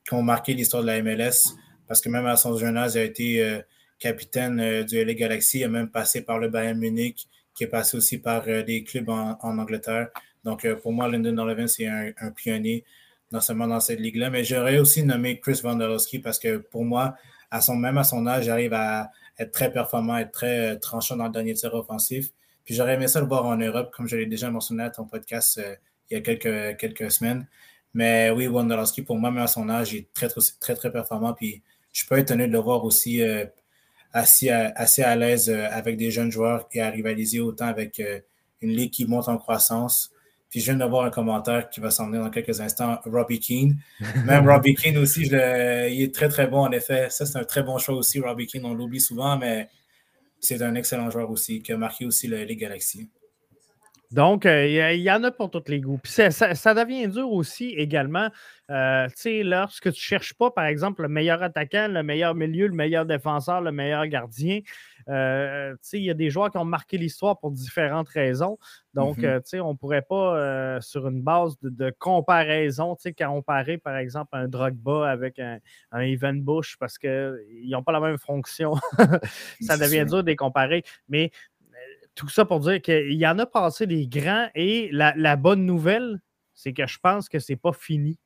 qui ont marqué l'histoire de la MLS. Parce que même à son jeune âge, il a été capitaine du LA Galaxy, il a même passé par le Bayern Munich, qui est passé aussi par des clubs en, Angleterre. Donc, pour moi, Landon Donovan, c'est un, pionnier, non seulement dans cette ligue-là, mais j'aurais aussi nommé Chris Wondolowski parce que pour moi, à son, même à son âge, il arrive à être très performant, être très tranchant dans le dernier tir offensif. Puis j'aurais aimé ça le voir en Europe, comme je l'ai déjà mentionné à ton podcast euh, il y a quelques, quelques semaines. Mais oui, Wondolowski, pour moi, même à son âge, il est très, très, très, performant. Puis je suis pas étonné de le voir aussi euh, assez, assez à l'aise euh, avec des jeunes joueurs et à rivaliser autant avec une ligue qui monte en croissance. Puis je viens d'avoir un commentaire qui va s'en venir dans quelques instants, Robbie Keane. *laughs* Même Robbie Keane aussi, il est très, très bon en effet. Ça, c'est un très bon choix aussi, Robbie Keane. On l'oublie souvent, mais c'est un excellent joueur aussi, qui a marqué aussi les Galaxies. Donc, euh, il y, en a pour tous les goûts. Puis ça, devient dur aussi également. Euh, tu sais, lorsque tu ne cherches pas, par exemple, le meilleur attaquant, le meilleur milieu, le meilleur défenseur, le meilleur gardien, euh, il y a des joueurs qui ont marqué l'histoire pour différentes raisons. Donc, mhm. on ne pourrait pas, sur une base de, comparaison, comparer, par exemple, un Drogba avec un, un Evan Bush parce qu'ils n'ont pas la même fonction. *laughs* ça devient dur de les comparer. Mais tout ça pour dire qu'il y en a passé des grands et la, bonne nouvelle, c'est que je pense que c'est pas fini.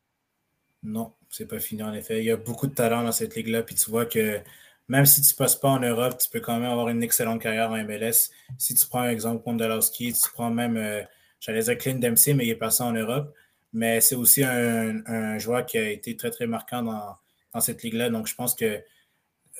Non, c'est pas fini en effet. Il y a beaucoup de talent dans cette ligue-là. Puis tu vois que même si tu ne passes pas en Europe, tu peux quand même avoir une excellente carrière en MLS. Si tu prends un exemple Pondolowski, tu prends même, euh, j'allais dire Clint Dempsey, mais il est passé en Europe. Mais c'est aussi un, joueur qui a été très, très marquant dans, dans cette ligue-là. Donc je pense que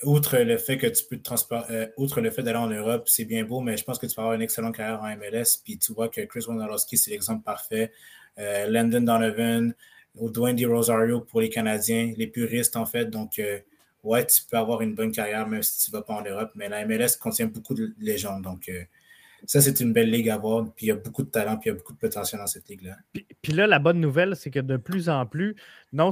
outre le fait que tu peux te transporter, euh, outre le fait d'aller en Europe, c'est bien beau, mais je pense que tu vas avoir une excellente carrière en MLS. Puis tu vois que Chris Wondolowski, c'est l'exemple parfait. Euh, Landon Donovan, ou Rosario pour les Canadiens, les puristes en fait. Donc, euh, ouais, tu peux avoir une bonne carrière même si tu ne vas pas en Europe. Mais la MLS contient beaucoup de légendes. Donc, ça, c'est une belle ligue à voir. Puis il y a beaucoup de talent, puis il y a beaucoup de potentiel dans cette ligue-là. Puis, là, la bonne nouvelle, c'est que de plus en plus, non,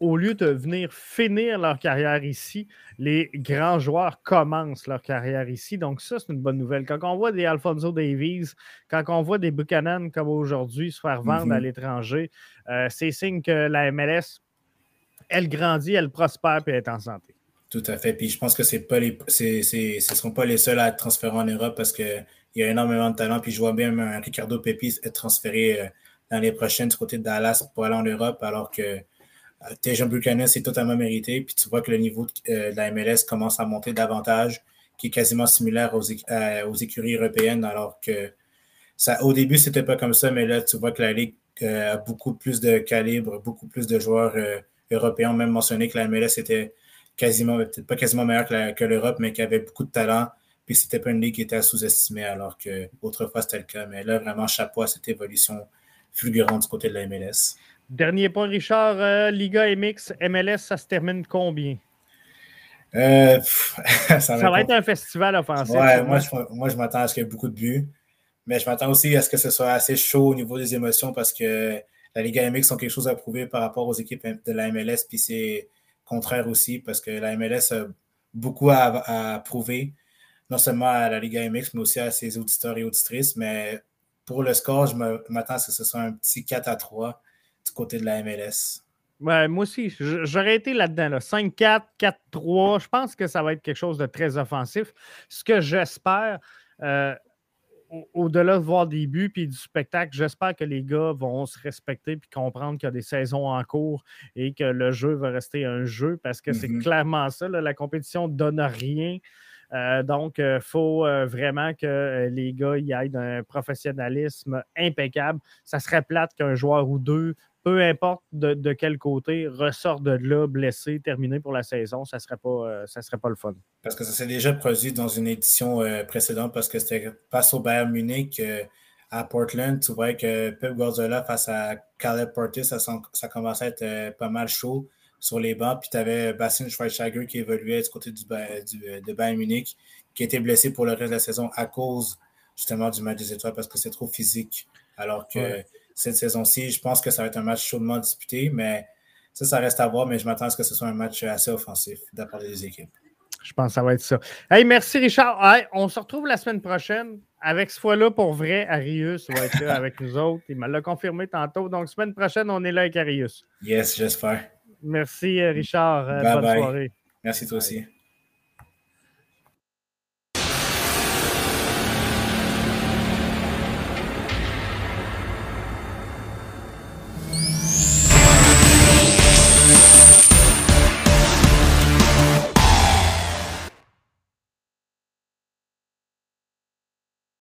au, lieu de venir finir leur carrière ici, les grands joueurs commencent leur carrière ici. Donc, ça, c'est une bonne nouvelle. Quand on voit des Alfonso Davies, quand on voit des Buchanan comme aujourd'hui se faire vendre à mhm. l'étranger, euh, c'est signe que la MLS, elle grandit, elle prospère, puis elle est en santé. Tout à fait. Puis je pense que c'est pas les, ce ne seront pas les seuls à être transférés en Europe parce que il y a énormément de talent. Puis je vois bien un Ricardo Pepis être transféré euh, dans les prochaines du côté de Dallas pour aller en Europe, alors que euh, Tejan Buchanan, c'est totalement mérité. Puis tu vois que le niveau euh, de, la MLS commence à monter davantage, qui est quasiment similaire aux, écuries européennes, alors que au début, c'était pas comme ça, mais là, tu vois que la Ligue a beaucoup plus de calibre, beaucoup plus de joueurs européens. Même mentionné que la MLS était quasiment, peut-être pas quasiment meilleur que l'Europe, mais qui avait beaucoup de talent Puis c'était pas une ligue qui était sous-estimée, alors qu'autrefois c'était le cas. Mais là, vraiment, chapeau à cette évolution fulgurante du côté de la MLS. Dernier point, Richard. Euh, Liga MX, MLS, ça se termine combien? Euh, *laughs* ça, va, être un festival offensif. Ouais, moi, je, moi, je m'attends à ce qu'il y ait beaucoup de buts. Mais je m'attends aussi à ce que ce soit assez chaud au niveau des émotions parce que la Liga MX ont quelque chose à prouver par rapport aux équipes de la MLS. Puis c'est contraire aussi parce que la MLS a beaucoup à, prouver, non seulement à la Liga MX, mais aussi à ses auditeurs et auditrices. Mais pour le score, je m'attends à ce que ce soit un petit 4 à 3 du côté de la MLS. Ouais, moi aussi, j'aurais été là-dedans. Là. 5-4, 4-3, je pense que ça va être quelque chose de très offensif. Ce que j'espère, euh, au-delà de voir des buts et du spectacle, j'espère que les gars vont se respecter et comprendre qu'il y a des saisons en cours et que le jeu va rester un jeu parce que c'est mm-hmm. clairement ça. la compétition ne donne rien. Euh, donc, il euh, faut euh, vraiment que les gars y aillent d'un professionnalisme impeccable. Ça serait plate qu'un joueur ou deux, peu importe de, quel côté, ressorte de là blessé, terminé pour la saison. Ça ne serait, pas, serait pas le fun. Parce que ça s'est déjà produit dans une édition précédente parce que c'était face au Bayern Munich à Portland. Tu vois que Pep Guardiola face à Caleb Portis, ça, ça commençait à être pas mal chaud sur les bancs. Puis tu avais Bastien Schweinsteiger qui évoluait du côté du, de Bayern Munich, qui était blessé pour le reste de la saison à cause justement du match des étoiles parce que c'est trop physique. Alors que cette saison-ci, je pense que ça va être un match chaudement disputé, mais ça, ça reste à voir, mais je m'attends à ce que ce soit un match assez offensif d'après les équipes. Je pense que ça va être ça. Hey, merci Richard. on se retrouve la semaine prochaine. Avec ce fois-là, pour vrai, Arius va être là avec nous autres. Il m'a l'a confirmé tantôt. Donc, semaine prochaine, on est là avec Arius. Yes, j'espère. Merci, euh, Richard. Euh, bonne soirée. Merci toi aussi.